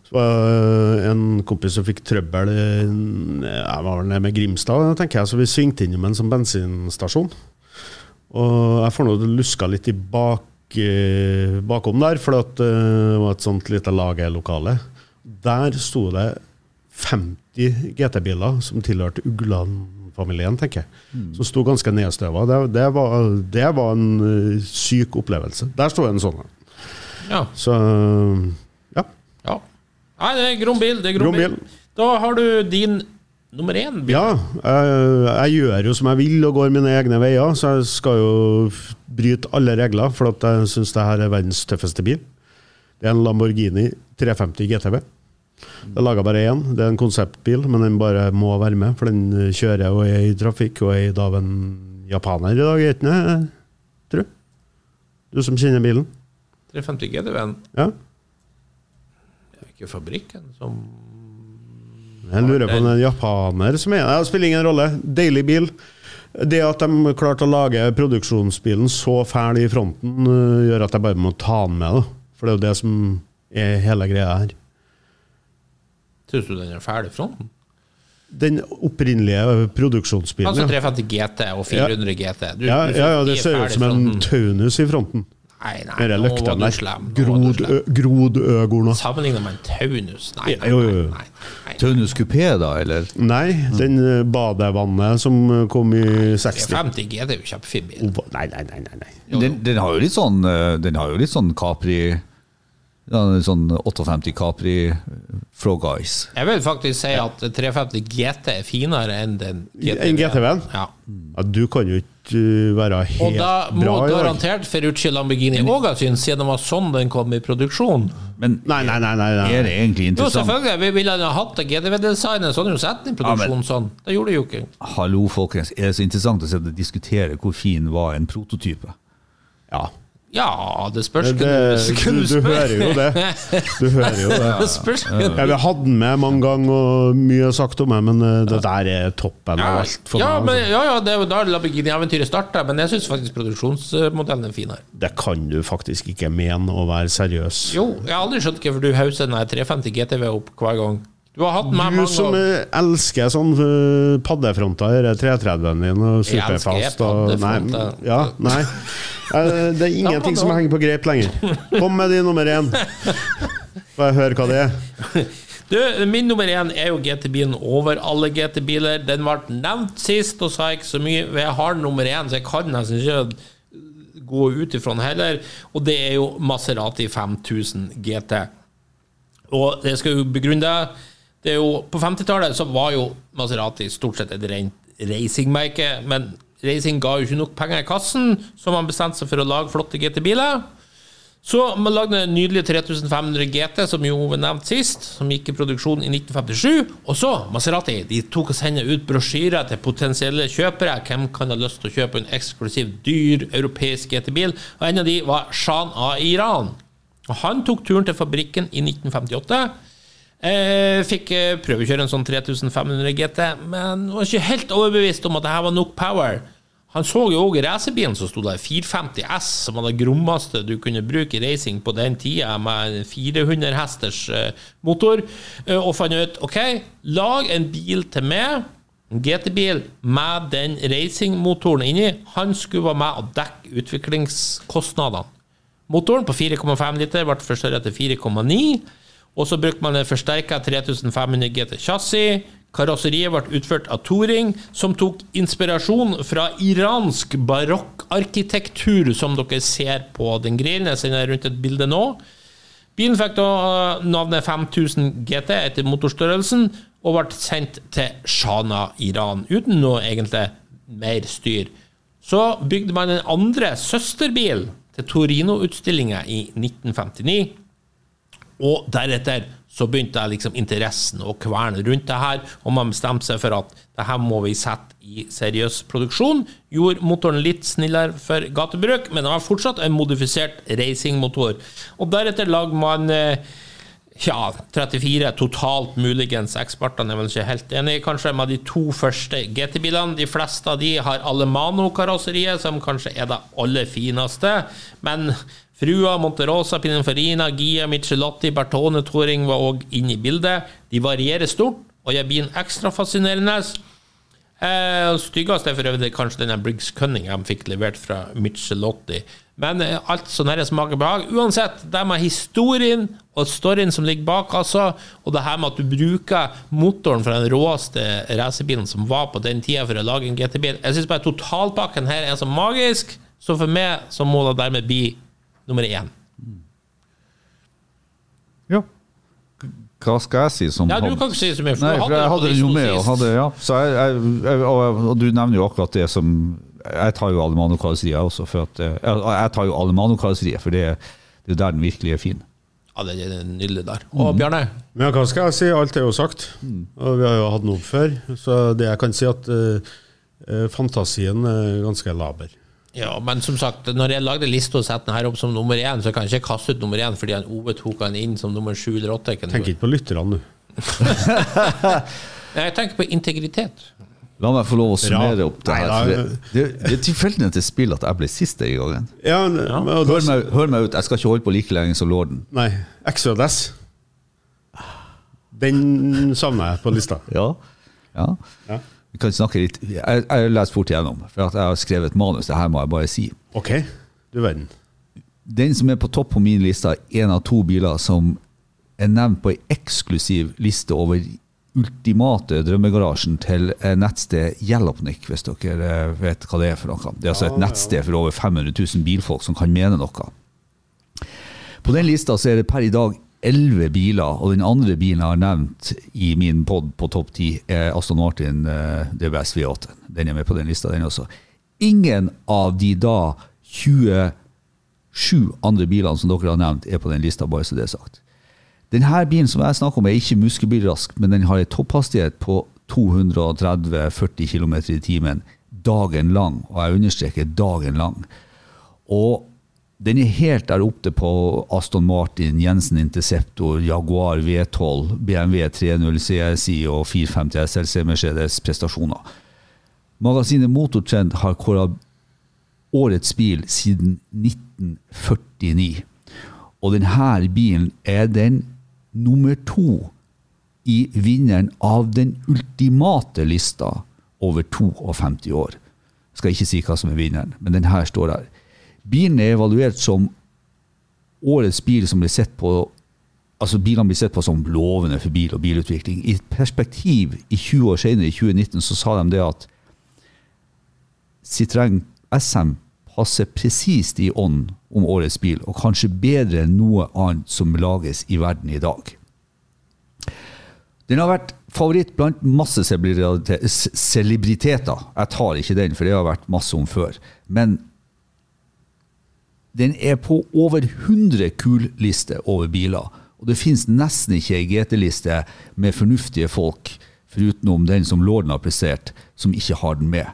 Så var en kompis som fikk trøbbel Jeg var vel nede med Grimstad, tenker jeg, så vi svingte innom en sånn bensinstasjon. Og jeg får nå luska litt i bak, eh, bakom der, for eh, det var et sånt lite lagerlokale. Der sto det 50 GT-biler som tilhørte Ugland-familien, tenker jeg. Som sto ganske nedstøva. Det, det, var, det var en eh, syk opplevelse. Der sto en sånn en. Ja. Så ja. ja. Nei, det er grom bil. Det er grom Grom bil. bil. Da har du din nummer én. Ja, jeg, jeg gjør jo som jeg vil og går mine egne veier, så jeg skal jo bryte alle regler, for at jeg syns det her er verdens tøffeste bil. Det er en Lamborghini 350 GTB. Det er laga bare én. Det er en konseptbil, men den bare må være med, for den kjører og er i trafikk og er i av en japaner i dag, er ikke det? Tror du? Du som kjenner bilen? 350 GTB-en? Ja? Det er ikke fabrikken som Jeg lurer på om det er en japaner som er det. Spiller ingen rolle. Deilig bil. Det at de klarte å lage produksjonsbilen så fæl i fronten, øh, gjør at jeg bare må ta den med. Da. For det er jo det som er hele greia her. Syns du den er ferdig i fronten? Den opprinnelige produksjonsbilen, Altså 350 GT og 400 GT. Du, Ja, du ja, ja, det er ser ut som en taunus i fronten. Nei, nei, Dere nå var du slem. Grodøgorna. Grod, slem. ø- Sammenlignet med en taunus? Nei, nei, Jo, nei. jo, jo. nei, nei. Taunus kupé, da, eller? Nei, den badevannet som kom i 60. 50 G, det er jo kjempefin bil. Nei, nei, nei. nei, Den, den har jo litt sånn eh, Den har jo litt sånn Capri Sånn 58 Capri Frog Eyes. Jeg vil faktisk si at 350 GT er finere enn den En GTV-en? Ja. Ja, du kan jo ikke være helt bra. Og da må bra garantert Ferrucci Lamborghini òg ha syntes, siden det var sånn den kom i produksjon. Men Nei, nei, nei. nei, nei. er det egentlig interessant? Jo, selvfølgelig. Vi ville ha hatt det GTV-designet, så hadde du sett den i produksjon sånn. Det gjorde de jo ikke. Hallo, folkens. Er det så interessant å diskutere hvor fin var en prototype? Ja. Ja, det spørs Det, det, du, du hører jo det. Du hører jo det. Det spørs Ja, vi hadde den med mange ganger, og mye sagt om meg, men eh, det der er toppen av alt for ja, meg. men, Altså. ja, ja, det er jo da Lamborghini-eventyret starta, men jeg syns faktisk produksjonsmodellen er fin her. Det kan du faktisk ikke mene å være seriøs. Jo, jeg har aldri skjønt hvorfor du hauser den 350 GTV opp hver gang. Du har hatt meg med Du mange som ganger. elsker sånn eh, paddefronter, denne 330-en din og superfast og Nei, ja, nei. Eh, Det er ingenting som henger på greip lenger. Kom med din nummer én. Får jeg høre hva det er? Du, min nummer én er jo GT-bilen over alle GT-biler. Den ble nevnt sist, og sa ikke så mye. Jeg har nummer én, så jeg kan nesten ikke gå ut ifra den heller. Og det er jo Maserati 5000 GT. Og det skal jo begrunne det. Det er jo, på 50-tallet så var jo Maserati stort sett et rent racingmerke, men racing ga jo ikke nok penger i kassen, så man bestemte seg for å lage flotte GT-biler. Så man lagde den nydelige 3500 GT, som jo var nevnt sist, som gikk i produksjon i 1957. Og så, Maserati, de tok og sendte ut brosjyrer til potensielle kjøpere. Hvem kan ha lyst til å kjøpe en eksklusiv, dyr europeisk GT-bil? Og en av de var Shan av Iran. Og han tok turen til fabrikken i 1958. Eh, fikk eh, prøvekjøre en sånn 3500 GT, men var ikke helt overbevist om at det her var nok power. Han så jo òg racerbilen som sto der, 450 S, som var det grommeste du kunne bruke i racing på den tida, med en 400 hesters eh, motor, og fant ut OK, lag en bil til meg, en GT-bil med den racingmotoren inni. Han skulle være med og dekke utviklingskostnadene. Motoren på 4,5 liter ble forstørret til 4,9. Og så brukte man en forsterka 3500 GT chassis. Karosseriet ble utført av Touring, som tok inspirasjon fra iransk barokkarkitektur, som dere ser på den grillen. Jeg sender rundt et bilde nå. Bilen fikk da eh, navnet 5000 GT etter motorstørrelsen, og ble sendt til Shana, Iran, uten noe egentlig mer styr. Så bygde man en andre søsterbil til Torino-utstillinga i 1959. Og deretter så begynte jeg liksom interessen å kverne rundt det her, og man bestemte seg for at det her må vi sette i seriøs produksjon. Gjorde motoren litt snillere for gatebruk, men det var fortsatt en modifisert racingmotor. Og deretter lagde man eh, ja, 34 totalt, muligens. Ekspertene er vel ikke helt enige, kanskje, med de to første GT-bilene. De fleste av de har Alemano-karosseriet, som kanskje er det aller fineste. Men Frua, Monterosa, Pininfarina, Gia, Michelotti, Bertone, Toring var òg inne i bildet. De varierer stort og gjør bilen ekstra fascinerende. Eh, styggest er for øvrig kanskje denne Briggs Cunningham fikk levert fra Michelotti. Men eh, alt så nære smaker behag. Uansett, det med historien og storyen som ligger bak, altså, og det her med at du bruker motoren fra den råeste racerbilen som var på den tida for å lage en GT-bil Jeg syns bare totalpakken her er så magisk, så for meg så må det dermed bli nummer én. Ja. Hva skal jeg si som Ja, du kan ikke si så mye, for Nei, for jeg hadde den jo med. Og, hadde, ja. så jeg, jeg, jeg, og, og du nevner jo akkurat det som Jeg tar jo Alemano-karosseriet også. For at, eh, jeg, jeg tar jo Alemano-karosseriet, for det, er- det er der den virkelig er fin. Ja, det er nydelig der. Og Bjarne? Men hva skal jeg si? Alt er jo sagt. Og vi har jo hatt den opp før. Så det jeg kan si, at eh, fantasien er ganske laber. Ja, men som sagt, når jeg lagde lista og satte den her opp som nummer én, så kan jeg ikke kaste ut nummer én fordi han Ove tok han inn som nummer sju eller åtte. Tenk ikke på lytterne du. Jeg tenker på integritet. La meg få lov å summere opp det her. for Det, det, det er tilfeldig til spill at jeg ble sist den gangen. Ja, men- men- Hør meg, hør meg ut, jeg skal ikke holde på like lenge som lorden. Nei. XJS. Den savner jeg på lista. Ja. ja. Ja. Vi kan snakke litt Jeg, jeg lest fort igjennom, for at jeg har skrevet et manus. Det her må jeg bare si. Ok, du verden. Den som er på topp på min liste, er en av to biler som er nevnt på ei eksklusiv liste over ultimate drømmegarasjen til nettstedet nettsted Yellowpnik, hvis dere eh, vet hva det er for noe. Det er altså et nettsted for over 500 000 bilfolk som kan mene noe. På den lista så er det per i dag elleve biler, og den andre bilen jeg har nevnt i min pod på topp ti, er Aston Martin eh, DBS V8. Den er med på den lista, den også. Ingen av de da 27 andre bilene som dere har nevnt, er på den lista, bare så det er sagt. Denne bilen som jeg snakker om, er ikke muskelbilrask, men den har en topphastighet på 230-40 km i timen dagen lang, og jeg understreker dagen lang. Og den er helt der oppe på Aston Martin, Jensen Interceptor, Jaguar V12, BMW 30 CSI og 450 SLC Mercedes prestasjoner. Magasinet Motortrend har kåra årets bil siden 1949. Og denne bilen er den nummer to i vinneren av den ultimate lista over 52 år. Jeg skal ikke si hva som er vinneren, men denne står der. Bilen er evaluert som årets bil som blir sett på altså Bilene blir sett på som lovende for bil og bilutvikling. I et perspektiv i 20 år senere, i 2019, så sa de det at Citroën SM passer presist i ånd om årets bil, og kanskje bedre enn noe annet som lages i verden i dag. Den har vært favoritt blant masse celebriteter. Jeg tar ikke den, for det har vært masse om før. Men den er på over 100 kul liste over biler. Og det finnes nesten ikke ei GT-liste med fornuftige folk, forutenom den som lorden har plassert, som ikke har den med.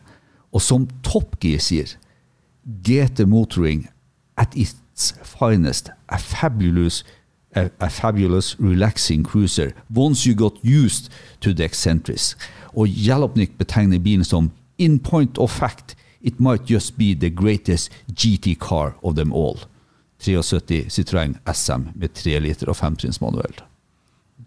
Og som Top Gear sier, GT Motoring at its finest, a fabulous, a, a fabulous relaxing cruiser, once you got used to the eccentrics. Og Jalopnik betegner bilen som in point of fact, it might just be the greatest GT car of them all. 73 Citroën SM med 3 liter og 5-trinns manuell.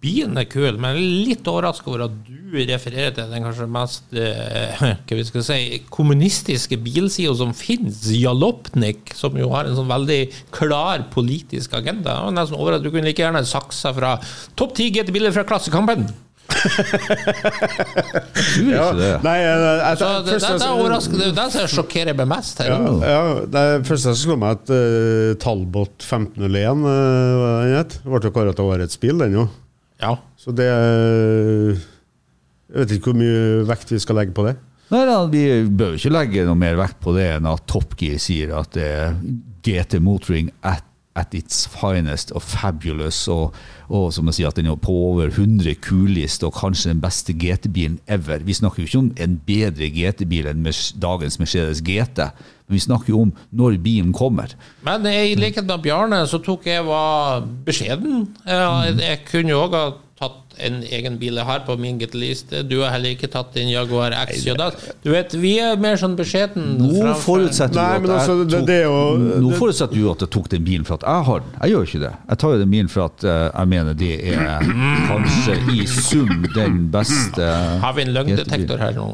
Bilen er kul, men litt overraska over at du refererer til den kanskje mest eh, hva vi skal si, kommunistiske bilsida som finnes, Jalopnik, som jo har en sånn veldig klar politisk agenda. Jeg var nesten over at Du kunne like gjerne saksa fra topp ti GT-biler fra Klassekampen. Tror ikke det. Nei, jeg, jeg, Så det, det, det er. Det er det som sjokkerer meg mest her. Ja, ja, det første jeg slo meg, at uh, Talbot 1501 uh, hva den ble jo kåret til årets bil, den jo. Ja. Så det eh, Jeg vet ikke hvor mye vekt vi skal legge på det. Nei, da, Vi bør ikke legge noe mer vekt på det enn at Top Gear sier at det er GT Motoring at, at its finest og fabulous, og, og som jeg sier at den er på over 100 kulist og kanskje den beste GT-bilen ever. Vi snakker jo ikke om en bedre GT-bil enn dagens Mercedes GT, men vi snakker jo om når bilen kommer. Men i likhet med Bjarne, så tok jeg var beskjeden. Jeg, jeg kunne jo òg ha tatt en egen bil jeg har på min GT-liste. Du har heller ikke tatt din Jaguar XJ. Du vet, vi er mer sånn beskjeden. Nå forutsetter, du at altså, forutsetter du at jeg tok den bilen for at jeg har den. Jeg gjør ikke det. Jeg tar jo den bilen for at eh, jeg mener det er kanskje i sum den beste Har vi en løgndetektor her nå?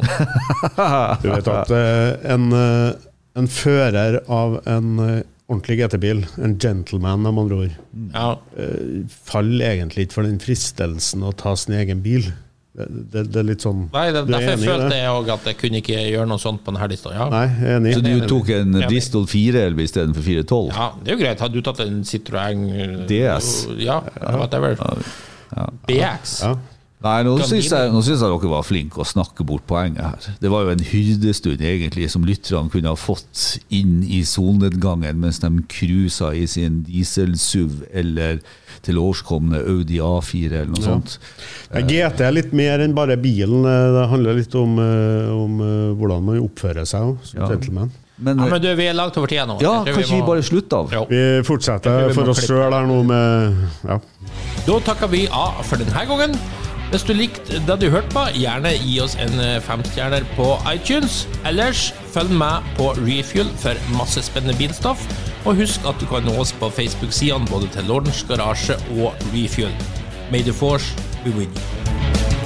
Du vet at eh, en, eh, en fører av en ordentlig GT-bil, en gentleman med andre ord, Ja. eh, faller egentlig ikke for den fristelsen å ta sin egen bil. Det, det, det er litt sånn Nei, det, Du er Derfor enig i følte jeg òg at jeg kunne ikke gjøre noe sånt på denne lista. Ja. Nei, enig. Så du tok en Ja. Bristol 411 istedenfor 412? ja, det er jo greit. Hadde du tatt en Citroën eh, DS. Ja, whatever. BX. Ja. Nei, nå syns jeg, jeg dere var flinke å snakke bort poenget her. Det var jo en hyrdestund egentlig som lytterne kunne ha fått inn i solnedgangen mens de cruisa i sin diesel-SUV eller til årskomne Audi A4 eller noe sånt. Ja, GT er litt mer enn bare bilen. eh, Det handler litt om, eh, om eh, hvordan man oppfører seg som Ja. gentleman. Men, Ja, men du, vi er langt over tida nå. ja, kanskje vi må- bare slutter av? Jo. Vi fortsetter vi for oss sjøl her nå med ja. Da takker vi av for denne gangen. Hvis du likte det du hørte på, gjerne gi oss en eh, femstjerner på iTunes. Ellers følg med på Refuel for masse spennende bilstoff. Og husk at du kan nå oss på Facebook-sidene både til Lordens Garasje og Refuel. May the force be with you.